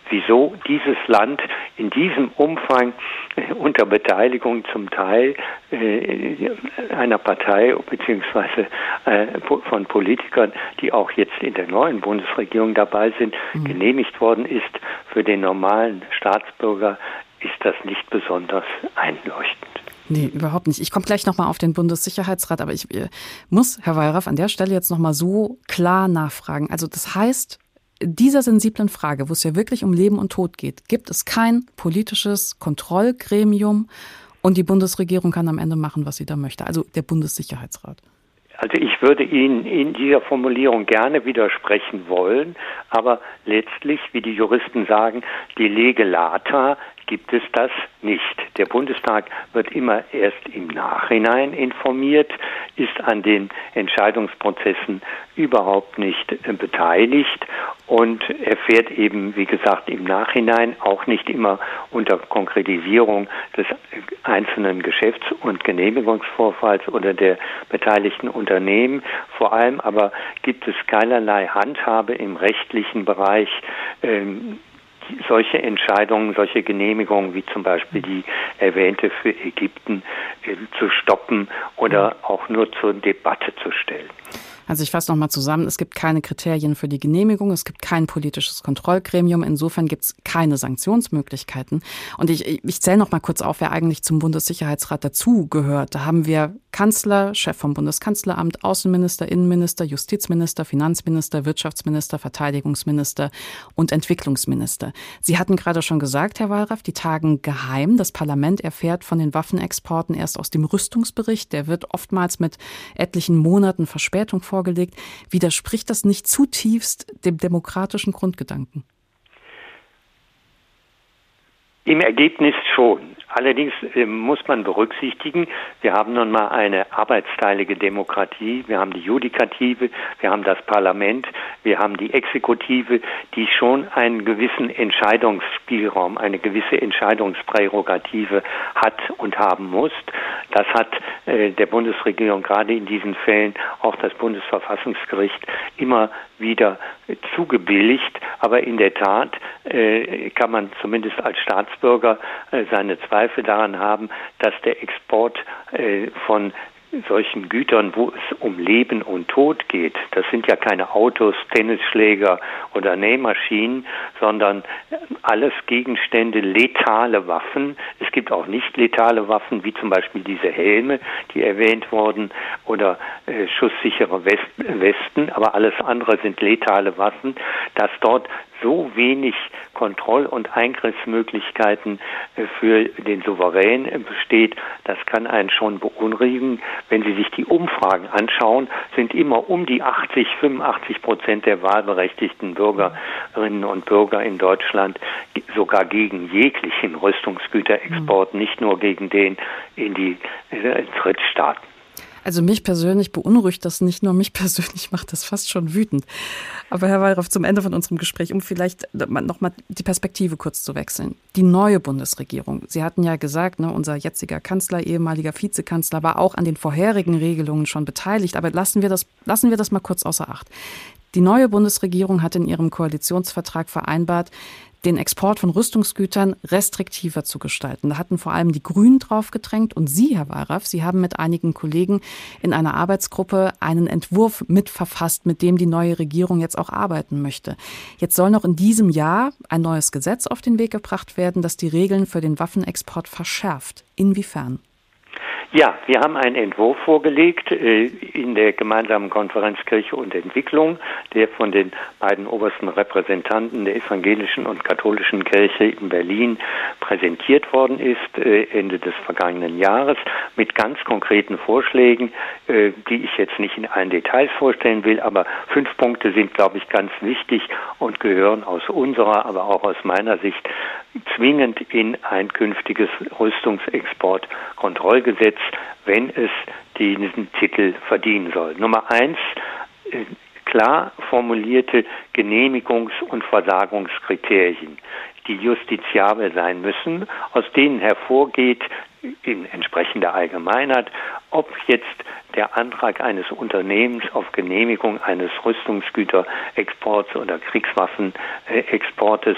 Wieso dieses Land in diesem Umfang äh, unter Beteiligung zum Teil äh, einer Partei bzw. Äh, von Politikern, die auch jetzt in der neuen Bundesregierung dabei sind, mhm. genehmigt worden ist, für den normalen Staatsbürger ist das nicht besonders einleuchtend. Nee, überhaupt nicht. Ich komme gleich nochmal auf den Bundessicherheitsrat, aber ich muss, Herr Weyraff, an der Stelle jetzt nochmal so klar nachfragen. Also das heißt, dieser sensiblen Frage, wo es ja wirklich um Leben und Tod geht, gibt es kein politisches Kontrollgremium und die Bundesregierung kann am Ende machen, was sie da möchte. Also der Bundessicherheitsrat. Also ich würde Ihnen in dieser Formulierung gerne widersprechen wollen, aber letztlich, wie die Juristen sagen, die Lege gibt es das nicht. Der Bundestag wird immer erst im Nachhinein informiert, ist an den Entscheidungsprozessen überhaupt nicht äh, beteiligt und erfährt eben, wie gesagt, im Nachhinein auch nicht immer unter Konkretisierung des einzelnen Geschäfts- und Genehmigungsvorfalls oder der beteiligten Unternehmen. Vor allem aber gibt es keinerlei Handhabe im rechtlichen Bereich, ähm, solche Entscheidungen, solche Genehmigungen wie zum Beispiel die erwähnte für Ägypten äh, zu stoppen oder auch nur zur Debatte zu stellen. Also ich fasse nochmal zusammen, es gibt keine Kriterien für die Genehmigung, es gibt kein politisches Kontrollgremium, insofern gibt es keine Sanktionsmöglichkeiten. Und ich, ich zähle noch mal kurz auf, wer eigentlich zum Bundessicherheitsrat dazugehört. Da haben wir Kanzler, Chef vom Bundeskanzleramt, Außenminister, Innenminister, Justizminister, Finanzminister, Wirtschaftsminister, Verteidigungsminister und Entwicklungsminister. Sie hatten gerade schon gesagt, Herr Wallraff, die tagen geheim. Das Parlament erfährt von den Waffenexporten erst aus dem Rüstungsbericht. Der wird oftmals mit etlichen Monaten Verspätung vor vorgelegt. Widerspricht das nicht zutiefst dem demokratischen Grundgedanken? Im Ergebnis schon. Allerdings äh, muss man berücksichtigen, wir haben nun mal eine arbeitsteilige Demokratie, wir haben die Judikative, wir haben das Parlament, wir haben die Exekutive, die schon einen gewissen Entscheidungsspielraum, eine gewisse Entscheidungsprärogative hat und haben muss. Das hat äh, der Bundesregierung gerade in diesen Fällen auch das Bundesverfassungsgericht immer wieder zugebilligt. Aber in der Tat äh, kann man zumindest als Staatsbürger äh, seine Zweifel daran haben, dass der Export äh, von solchen Gütern, wo es um Leben und Tod geht, das sind ja keine Autos, Tennisschläger oder Nähmaschinen, sondern alles Gegenstände, letale Waffen. Es gibt auch nicht letale Waffen, wie zum Beispiel diese Helme, die erwähnt wurden, oder äh, schusssichere Westen, aber alles andere sind letale Waffen, dass dort so wenig Kontroll- und Eingriffsmöglichkeiten äh, für den Souverän besteht, das kann einen schon beunruhigen. Wenn Sie sich die Umfragen anschauen, sind immer um die 80, 85 Prozent der wahlberechtigten Bürgerinnen und Bürger in Deutschland sogar gegen jeglichen Rüstungsgüterexport, mhm. nicht nur gegen den in die äh, Drittstaaten. Also mich persönlich beunruhigt das nicht nur, mich (laughs) persönlich macht das fast schon wütend. Aber Herr Wallraff, zum Ende von unserem Gespräch, um vielleicht nochmal die Perspektive kurz zu wechseln. Die neue Bundesregierung, Sie hatten ja gesagt, ne, unser jetziger Kanzler, ehemaliger Vizekanzler war auch an den vorherigen Regelungen schon beteiligt. Aber lassen wir das, lassen wir das mal kurz außer Acht. Die neue Bundesregierung hat in ihrem Koalitionsvertrag vereinbart, den Export von Rüstungsgütern restriktiver zu gestalten. Da hatten vor allem die Grünen drauf gedrängt und Sie, Herr Wallraff, Sie haben mit einigen Kollegen in einer Arbeitsgruppe einen Entwurf mitverfasst, mit dem die neue Regierung jetzt auch arbeiten möchte. Jetzt soll noch in diesem Jahr ein neues Gesetz auf den Weg gebracht werden, das die Regeln für den Waffenexport verschärft. Inwiefern? Ja, wir haben einen Entwurf vorgelegt äh, in der gemeinsamen Konferenz Kirche und Entwicklung, der von den beiden obersten Repräsentanten der evangelischen und katholischen Kirche in Berlin präsentiert worden ist, äh, Ende des vergangenen Jahres, mit ganz konkreten Vorschlägen, äh, die ich jetzt nicht in allen Details vorstellen will, aber fünf Punkte sind, glaube ich, ganz wichtig und gehören aus unserer, aber auch aus meiner Sicht zwingend in ein künftiges Rüstungsexportkontrollgesetz, wenn es diesen Titel verdienen soll. Nummer eins, äh, klar formulierte Genehmigungs- und Versagungskriterien, die justiziabel sein müssen, aus denen hervorgeht, in entsprechender Allgemeinheit, ob jetzt der Antrag eines Unternehmens auf Genehmigung eines Rüstungsgüterexports oder Kriegswaffenexportes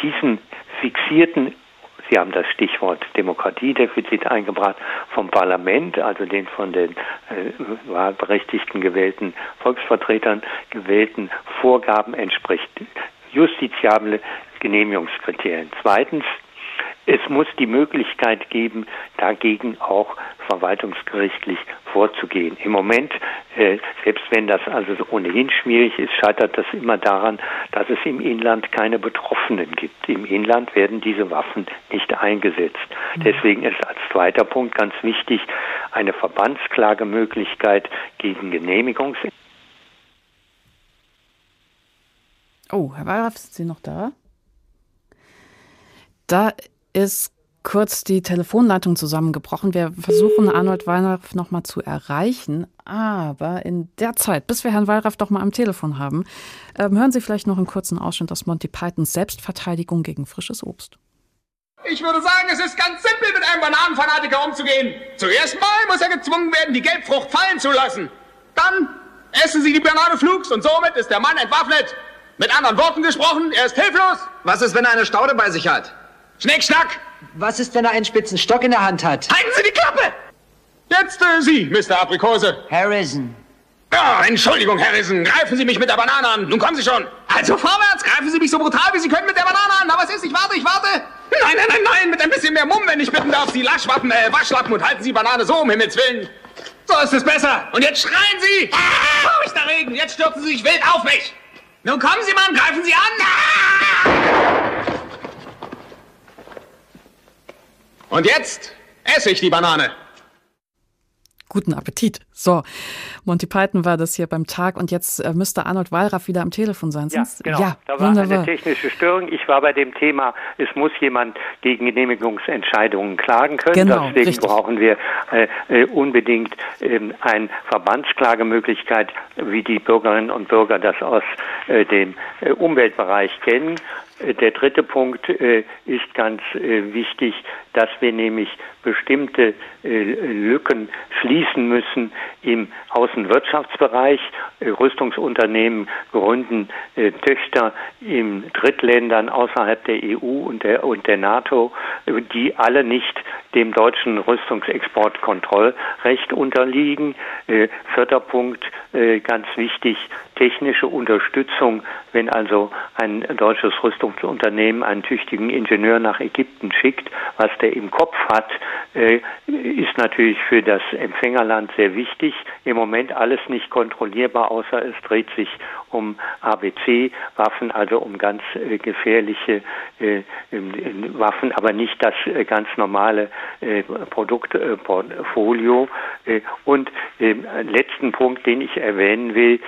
diesen fixierten Sie haben das Stichwort Demokratiedefizit eingebracht vom Parlament, also den von den äh, wahlberechtigten gewählten Volksvertretern gewählten Vorgaben entspricht. Justiziable Genehmigungskriterien. Zweitens es muss die Möglichkeit geben, dagegen auch verwaltungsgerichtlich vorzugehen. Im Moment, äh, selbst wenn das also ohnehin schwierig ist, scheitert das immer daran, dass es im Inland keine Betroffenen gibt. Im Inland werden diese Waffen nicht eingesetzt. Mhm. Deswegen ist als zweiter Punkt ganz wichtig eine Verbandsklagemöglichkeit gegen Genehmigungs. Oh, Herr Wallraff, sind Sie noch da? Da ist kurz die Telefonleitung zusammengebrochen. Wir versuchen Arnold Wallraff noch mal zu erreichen, aber in der Zeit, bis wir Herrn Wallraff doch mal am Telefon haben, ähm, hören Sie vielleicht noch einen kurzen Ausschnitt aus Monty Pythons Selbstverteidigung gegen frisches Obst. Ich würde sagen, es ist ganz simpel, mit einem Bananenfanatiker umzugehen. Zuerst mal muss er gezwungen werden, die Gelbfrucht fallen zu lassen. Dann essen Sie die Banane flugs und somit ist der Mann entwaffnet. Mit anderen Worten gesprochen, er ist hilflos. Was ist, wenn er eine Staude bei sich hat? Schnickschnack! Was ist, wenn er einen spitzen Stock in der Hand hat? Halten Sie die Klappe! Jetzt äh, Sie, Mr. Aprikose. Harrison. Ja, Entschuldigung, Harrison. Greifen Sie mich mit der Banane an. Nun kommen Sie schon. Also vorwärts, greifen Sie mich so brutal, wie Sie können mit der Banane an. Aber was ist? Ich warte, ich warte. Nein, nein, nein, nein, mit ein bisschen mehr Mumm, wenn ich bitten darf. Sie Laschwappen, äh, Waschlappen und halten Sie Banane so, um Himmels Willen. So ist es besser. Und jetzt schreien Sie. Ah, der Regen. Jetzt stürzen Sie sich wild auf mich. Nun kommen Sie, Mann, greifen Sie an. Ah! Und jetzt esse ich die Banane. Guten Appetit. So, Monty Python war das hier beim Tag und jetzt äh, müsste Arnold Wallraff wieder am Telefon sein. Ja, genau. Ja, da war wunderbar. eine technische Störung. Ich war bei dem Thema, es muss jemand gegen Genehmigungsentscheidungen klagen können. Genau, Deswegen richtig. brauchen wir äh, äh, unbedingt ähm, eine Verbandsklagemöglichkeit, wie die Bürgerinnen und Bürger das aus äh, dem äh, Umweltbereich kennen. Äh, Der dritte Punkt äh, ist ganz äh, wichtig, dass wir nämlich bestimmte Lücken schließen müssen im Außenwirtschaftsbereich. Rüstungsunternehmen gründen Töchter in Drittländern außerhalb der EU und der, und der NATO, die alle nicht dem deutschen Rüstungsexportkontrollrecht unterliegen. Vierter Punkt, ganz wichtig, technische Unterstützung, wenn also ein deutsches Rüstungsunternehmen einen tüchtigen Ingenieur nach Ägypten schickt, was der im Kopf hat, äh, ist natürlich für das Empfängerland sehr wichtig. Im Moment alles nicht kontrollierbar, außer es dreht sich um ABC-Waffen, also um ganz äh, gefährliche äh, Waffen, aber nicht das ganz normale Produktportfolio. Und letzten Punkt, den ich erwähnen will,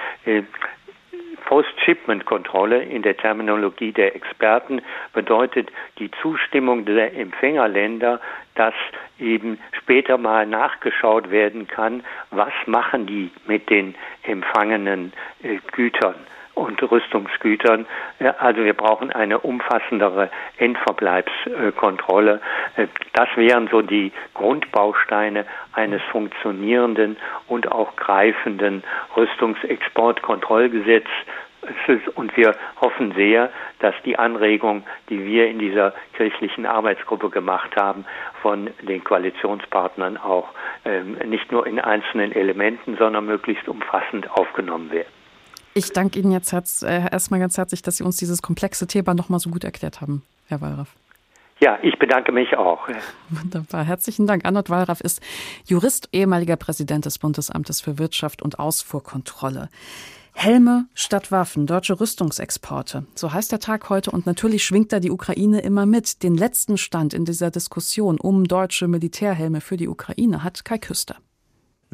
Post-Shipment-Kontrolle in der Terminologie der Experten bedeutet die Zustimmung der Empfängerländer, dass eben später mal nachgeschaut werden kann, was machen die mit den empfangenen äh, Gütern und Rüstungsgütern. Also wir brauchen eine umfassendere Endverbleibskontrolle. Das wären so die Grundbausteine eines funktionierenden und auch greifenden Rüstungsexportkontrollgesetzes. Und wir hoffen sehr, dass die Anregung, die wir in dieser kirchlichen Arbeitsgruppe gemacht haben, von den Koalitionspartnern auch ähm, nicht nur in einzelnen Elementen, sondern möglichst umfassend aufgenommen werden. Ich danke Ihnen jetzt herz, äh, erstmal ganz herzlich, dass Sie uns dieses komplexe Thema nochmal so gut erklärt haben, Herr Wallraff. Ja, ich bedanke mich auch. Wunderbar. Herzlichen Dank. Arnold Wallraff ist Jurist, ehemaliger Präsident des Bundesamtes für Wirtschaft und Ausfuhrkontrolle. Helme statt Waffen, deutsche Rüstungsexporte. So heißt der Tag heute und natürlich schwingt da die Ukraine immer mit. Den letzten Stand in dieser Diskussion um deutsche Militärhelme für die Ukraine hat Kai Küster.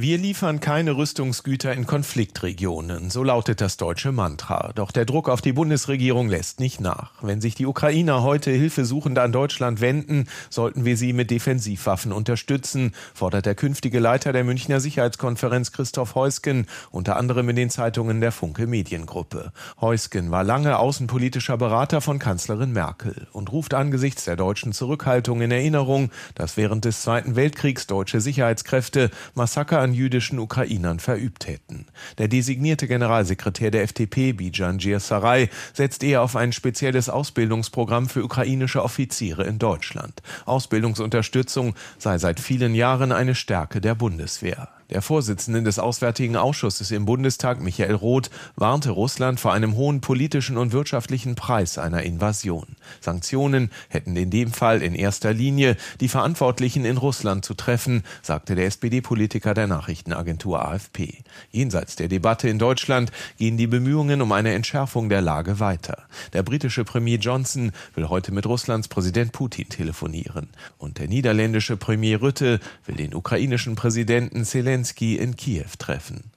Wir liefern keine Rüstungsgüter in Konfliktregionen, so lautet das deutsche Mantra. Doch der Druck auf die Bundesregierung lässt nicht nach. Wenn sich die Ukrainer heute Hilfesuchende an Deutschland wenden, sollten wir sie mit Defensivwaffen unterstützen, fordert der künftige Leiter der Münchner Sicherheitskonferenz Christoph Heusgen, unter anderem in den Zeitungen der Funke Mediengruppe. Heusgen war lange außenpolitischer Berater von Kanzlerin Merkel und ruft angesichts der deutschen Zurückhaltung in Erinnerung, dass während des Zweiten Weltkriegs deutsche Sicherheitskräfte Massaker an jüdischen Ukrainern verübt hätten. Der designierte Generalsekretär der FDP, Bijan Giersaray, setzt eher auf ein spezielles Ausbildungsprogramm für ukrainische Offiziere in Deutschland. Ausbildungsunterstützung sei seit vielen Jahren eine Stärke der Bundeswehr. Der Vorsitzende des Auswärtigen Ausschusses im Bundestag, Michael Roth, warnte Russland vor einem hohen politischen und wirtschaftlichen Preis einer Invasion. Sanktionen hätten in dem Fall in erster Linie die Verantwortlichen in Russland zu treffen, sagte der SPD-Politiker der Nachrichtenagentur AFP. Jenseits der Debatte in Deutschland gehen die Bemühungen um eine Entschärfung der Lage weiter. Der britische Premier Johnson will heute mit Russlands Präsident Putin telefonieren. Und der niederländische Premier Rütte will den ukrainischen Präsidenten Zelensky in Kiew treffen.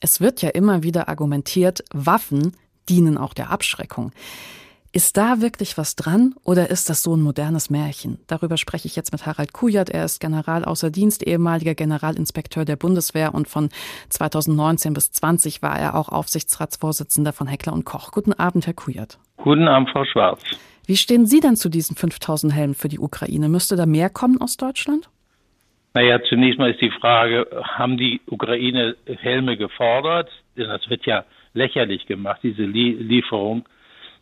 Es wird ja immer wieder argumentiert, Waffen dienen auch der Abschreckung. Ist da wirklich was dran oder ist das so ein modernes Märchen? Darüber spreche ich jetzt mit Harald Kujat. Er ist General außer Dienst, ehemaliger Generalinspekteur der Bundeswehr und von 2019 bis 20 war er auch Aufsichtsratsvorsitzender von Heckler und Koch. Guten Abend, Herr Kujat. Guten Abend, Frau Schwarz. Wie stehen Sie denn zu diesen 5000 Helmen für die Ukraine? Müsste da mehr kommen aus Deutschland? Naja, zunächst mal ist die Frage, haben die Ukraine Helme gefordert? Das wird ja lächerlich gemacht, diese Lieferung.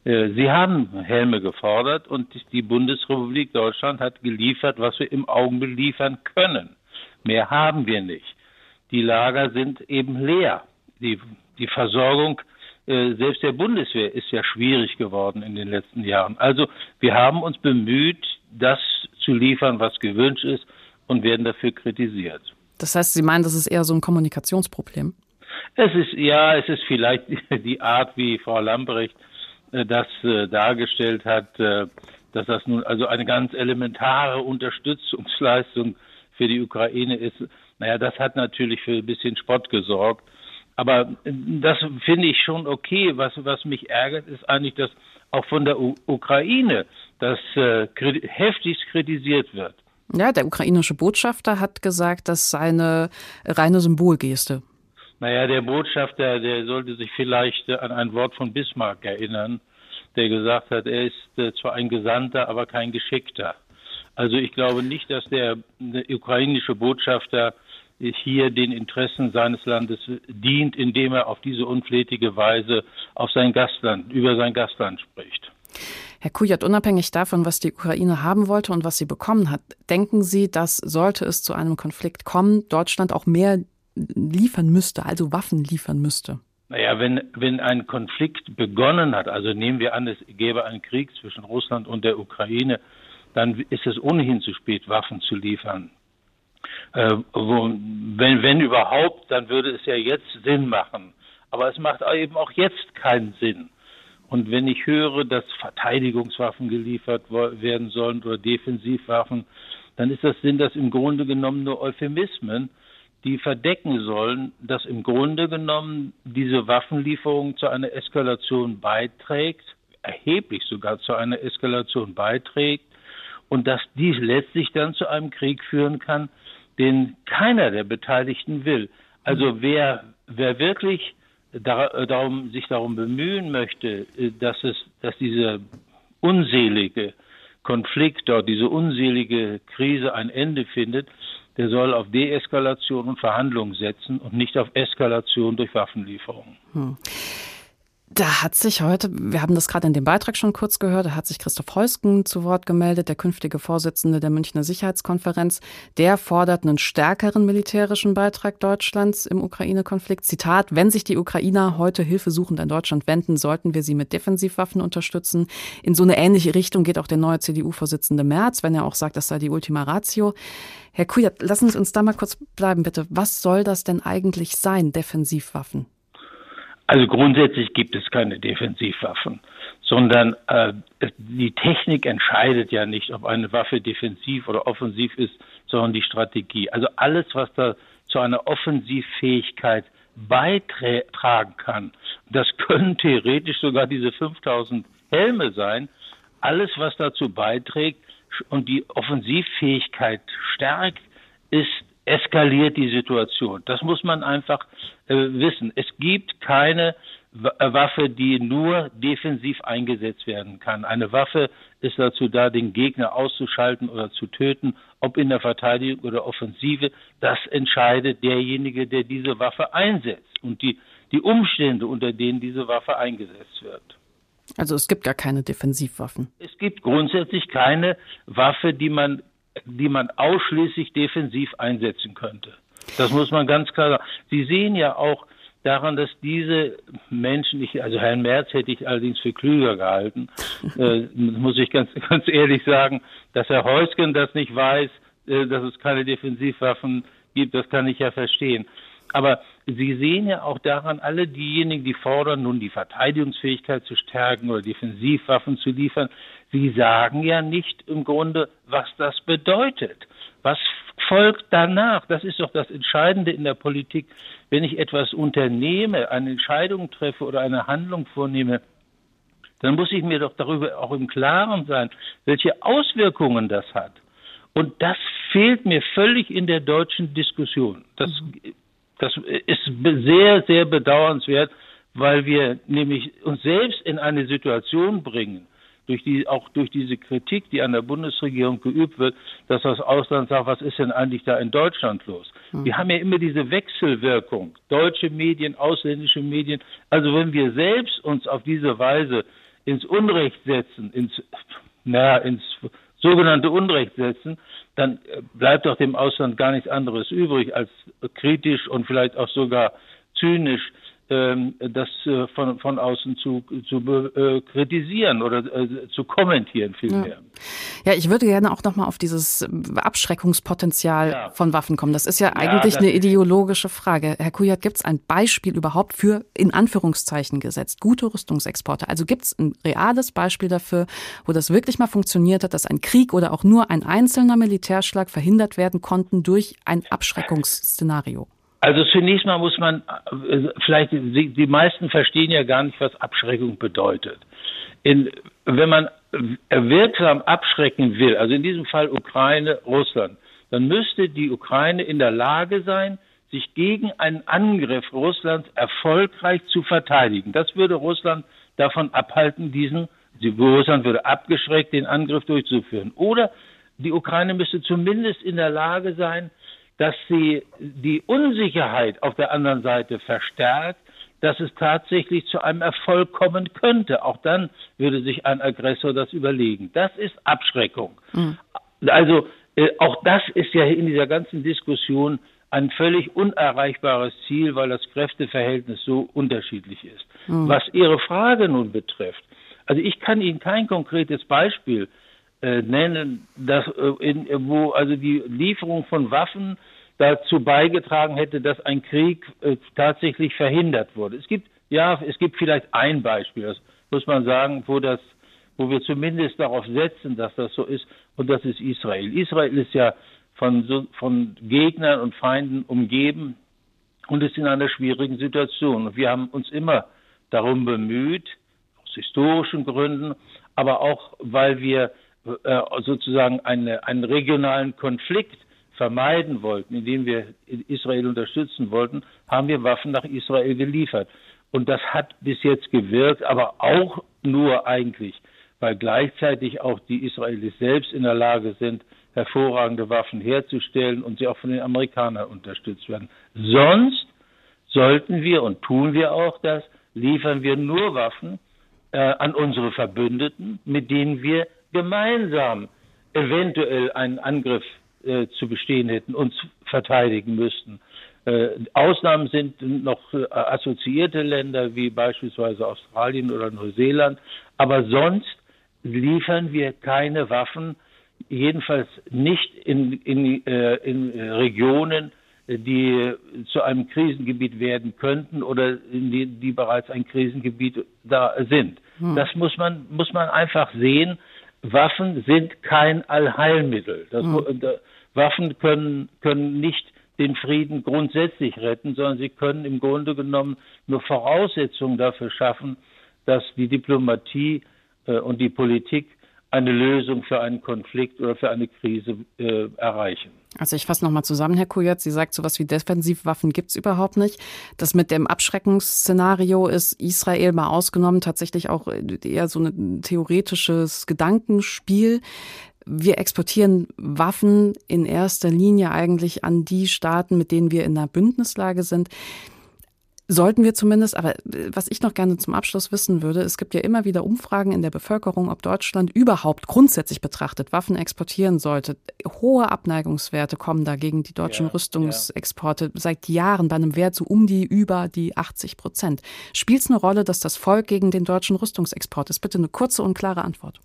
Äh, sie haben Helme gefordert und die Bundesrepublik Deutschland hat geliefert, was wir im Augenblick liefern können. Mehr haben wir nicht. Die Lager sind eben leer. Die, die Versorgung äh, selbst der Bundeswehr ist ja schwierig geworden in den letzten Jahren. Also wir haben uns bemüht, das zu liefern, was gewünscht ist und werden dafür kritisiert. Das heißt, Sie meinen, das ist eher so ein Kommunikationsproblem? Es ist ja, es ist vielleicht (laughs) die Art, wie Frau Lambrecht das äh, dargestellt hat, äh, dass das nun also eine ganz elementare Unterstützungsleistung für die Ukraine ist. Naja, das hat natürlich für ein bisschen Spott gesorgt. Aber das finde ich schon okay. Was, was mich ärgert, ist eigentlich, dass auch von der U Ukraine das äh, heftigst kritisiert wird. Ja, der ukrainische Botschafter hat gesagt, das sei eine reine Symbolgeste. Naja, der Botschafter, der sollte sich vielleicht an ein Wort von Bismarck erinnern, der gesagt hat, er ist äh, zwar ein Gesandter, aber kein Geschickter. Also ich glaube nicht, dass der, der ukrainische Botschafter hier den Interessen seines Landes dient, indem er auf diese unflätige Weise auf sein Gastland, über sein Gastland spricht. Herr Kujat, unabhängig davon, was die Ukraine haben wollte und was sie bekommen hat, denken Sie, dass sollte es zu einem Konflikt kommen, Deutschland auch mehr liefern müsste, also Waffen liefern müsste? Naja, wenn, wenn ein Konflikt begonnen hat, also nehmen wir an, es gäbe einen Krieg zwischen Russland und der Ukraine, dann ist es ohnehin zu spät, Waffen zu liefern. Äh, wo, wenn, wenn überhaupt, dann würde es ja jetzt Sinn machen. Aber es macht eben auch jetzt keinen Sinn. Und wenn ich höre, dass Verteidigungswaffen geliefert werden sollen oder Defensivwaffen, dann ist das, sind das im Grunde genommen nur Euphemismen, die verdecken sollen, dass im Grunde genommen diese Waffenlieferung zu einer Eskalation beiträgt, erheblich sogar zu einer Eskalation beiträgt und dass dies letztlich dann zu einem Krieg führen kann, den keiner der Beteiligten will. Also wer, wer wirklich darum, sich darum bemühen möchte, äh, dass es, dass diese unselige Konflikt dort, diese unselige Krise ein Ende findet, der soll auf Deeskalation und Verhandlungen setzen und nicht auf Eskalation durch Waffenlieferungen. Hm. Da hat sich heute, wir haben das gerade in dem Beitrag schon kurz gehört, da hat sich Christoph Heusken zu Wort gemeldet, der künftige Vorsitzende der Münchner Sicherheitskonferenz. Der fordert einen stärkeren militärischen Beitrag Deutschlands im Ukraine-Konflikt. Zitat, wenn sich die Ukrainer heute hilfesuchend an Deutschland wenden, sollten wir sie mit Defensivwaffen unterstützen. In so eine ähnliche Richtung geht auch der neue CDU-Vorsitzende Merz, wenn er auch sagt, das sei die Ultima Ratio. Herr Kujat, lassen Sie uns da mal kurz bleiben, bitte. Was soll das denn eigentlich sein, Defensivwaffen? Also grundsätzlich gibt es keine Defensivwaffen, sondern äh, die Technik entscheidet ja nicht, ob eine Waffe defensiv oder offensiv ist, sondern die Strategie. Also alles, was da zu einer Offensivfähigkeit beitragen kann, das können theoretisch sogar diese 5000 Helme sein, alles, was dazu beiträgt und die Offensivfähigkeit stärkt, ist eskaliert die Situation. Das muss man einfach äh, wissen. Es gibt keine äh, Waffe, die nur defensiv eingesetzt werden kann. Eine Waffe ist dazu da, den Gegner auszuschalten oder zu töten, ob in der Verteidigung oder Offensive. Das entscheidet derjenige, der diese Waffe einsetzt und die, die Umstände, unter denen diese Waffe eingesetzt wird. Also es gibt gar keine Defensivwaffen. Es gibt grundsätzlich keine Waffe, die man die man ausschließlich defensiv einsetzen könnte. Das muss man ganz klar sagen. Sie sehen ja auch daran, dass diese Menschen, ich, also Herrn Merz hätte ich allerdings für klüger gehalten, (laughs) äh, muss ich ganz, (laughs) ganz ehrlich sagen, dass Herr Heusgen das nicht weiß, äh, dass es keine Defensivwaffen gibt, das kann ich ja verstehen. Aber Sie sehen ja auch daran, alle diejenigen, die fordern, nun die Verteidigungsfähigkeit zu stärken oder Defensivwaffen zu liefern, Sie sagen ja nicht im Grunde, was das bedeutet. Was folgt danach? Das ist doch das Entscheidende in der Politik. Wenn ich etwas unternehme, eine Entscheidung treffe oder eine Handlung vornehme, dann muss ich mir doch darüber auch im Klaren sein, welche Auswirkungen das hat. Und das fehlt mir völlig in der deutschen Diskussion. Das, das ist sehr, sehr bedauernswert, weil wir nämlich uns selbst in eine Situation bringen, durch die, auch durch diese Kritik, die an der Bundesregierung geübt wird, dass das Ausland sagt, was ist denn eigentlich da in Deutschland los? Mhm. Wir haben ja immer diese Wechselwirkung, deutsche Medien, ausländische Medien. Also wenn wir selbst uns auf diese Weise ins Unrecht setzen, ins, naja, ins sogenannte Unrecht setzen, dann bleibt doch dem Ausland gar nichts anderes übrig, als kritisch und vielleicht auch sogar zynisch das äh, von, von außen zu, zu äh, kritisieren oder äh, zu kommentieren vielmehr. Ja. ja, ich würde gerne auch nochmal auf dieses Abschreckungspotenzial ja. von Waffen kommen. Das ist ja eigentlich ja, eine ideologische Frage. Herr Kujat, gibt es ein Beispiel überhaupt für, in Anführungszeichen gesetzt, gute Rüstungsexporte? Also gibt es ein reales Beispiel dafür, wo das wirklich mal funktioniert hat, dass ein Krieg oder auch nur ein einzelner Militärschlag verhindert werden konnten durch ein Abschreckungsszenario? Also zunächst mal muss man, vielleicht, die, die meisten verstehen ja gar nicht, was Abschreckung bedeutet. In, wenn man wirksam abschrecken will, also in diesem Fall Ukraine, Russland, dann müsste die Ukraine in der Lage sein, sich gegen einen Angriff Russlands erfolgreich zu verteidigen. Das würde Russland davon abhalten, diesen, Russland würde abgeschreckt, den Angriff durchzuführen. Oder die Ukraine müsste zumindest in der Lage sein, dass sie die Unsicherheit auf der anderen Seite verstärkt, dass es tatsächlich zu einem Erfolg kommen könnte. Auch dann würde sich ein Aggressor das überlegen. Das ist Abschreckung. Mhm. Also äh, auch das ist ja in dieser ganzen Diskussion ein völlig unerreichbares Ziel, weil das Kräfteverhältnis so unterschiedlich ist. Mhm. Was Ihre Frage nun betrifft, also ich kann Ihnen kein konkretes Beispiel äh, nennen, dass, äh, in, wo also die Lieferung von Waffen dazu beigetragen hätte, dass ein Krieg äh, tatsächlich verhindert wurde. Es gibt ja, es gibt vielleicht ein Beispiel, das muss man sagen, wo das, wo wir zumindest darauf setzen, dass das so ist, und das ist Israel. Israel ist ja von, von Gegnern und Feinden umgeben und ist in einer schwierigen Situation. Wir haben uns immer darum bemüht, aus historischen Gründen, aber auch, weil wir äh, sozusagen eine, einen regionalen Konflikt vermeiden wollten, indem wir Israel unterstützen wollten, haben wir Waffen nach Israel geliefert. Und das hat bis jetzt gewirkt, aber auch nur eigentlich, weil gleichzeitig auch die Israelis selbst in der Lage sind, hervorragende Waffen herzustellen und sie auch von den Amerikanern unterstützt werden. Sonst sollten wir und tun wir auch das, liefern wir nur Waffen äh, an unsere Verbündeten, mit denen wir gemeinsam eventuell einen Angriff äh, zu bestehen hätten, uns verteidigen müssten. Äh, Ausnahmen sind noch äh, assoziierte Länder wie beispielsweise Australien oder Neuseeland, aber sonst liefern wir keine Waffen, jedenfalls nicht in, in, äh, in Regionen, die zu einem Krisengebiet werden könnten oder die, die bereits ein Krisengebiet da sind. Hm. Das muss man, muss man einfach sehen. Waffen sind kein Allheilmittel. Das, mhm. Waffen können, können nicht den Frieden grundsätzlich retten, sondern sie können im Grunde genommen nur Voraussetzungen dafür schaffen, dass die Diplomatie äh, und die Politik eine Lösung für einen Konflikt oder für eine Krise äh, erreichen. Also ich fasse nochmal zusammen, Herr Kujat. Sie sagt, so etwas wie Defensivwaffen gibt es überhaupt nicht. Das mit dem Abschreckungsszenario ist Israel mal ausgenommen tatsächlich auch eher so ein theoretisches Gedankenspiel. Wir exportieren Waffen in erster Linie eigentlich an die Staaten, mit denen wir in einer Bündnislage sind. Sollten wir zumindest, aber äh, was ich noch gerne zum Abschluss wissen würde, es gibt ja immer wieder Umfragen in der Bevölkerung, ob Deutschland überhaupt grundsätzlich betrachtet Waffen exportieren sollte. Hohe Abneigungswerte kommen da gegen die deutschen ja, Rüstungsexporte ja. seit Jahren bei einem Wert so um die über die 80 Prozent. Spielt es eine Rolle, dass das Volk gegen den deutschen Rüstungsexport ist? Bitte eine kurze und klare Antwort.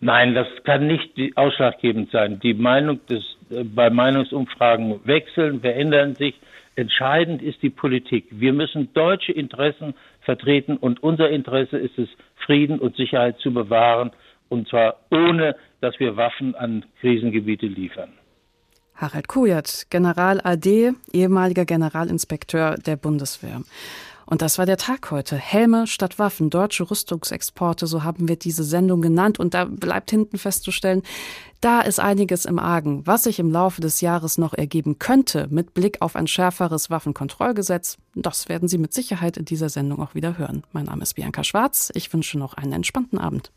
Nein, das kann nicht ausschlaggebend sein. Die Meinung des, äh, bei Meinungsumfragen wechseln, verändern sich. Entscheidend ist die Politik. Wir müssen deutsche Interessen vertreten und unser Interesse ist es, Frieden und Sicherheit zu bewahren und zwar ohne, dass wir Waffen an Krisengebiete liefern. Harald Kujat, General AD, ehemaliger Generalinspekteur der Bundeswehr. Und das war der Tag heute. Helme statt Waffen, deutsche Rüstungsexporte, so haben wir diese Sendung genannt. Und da bleibt hinten festzustellen, da ist einiges im Argen, was sich im Laufe des Jahres noch ergeben könnte mit Blick auf ein schärferes Waffenkontrollgesetz. Das werden Sie mit Sicherheit in dieser Sendung auch wieder hören. Mein Name ist Bianca Schwarz. Ich wünsche noch einen entspannten Abend.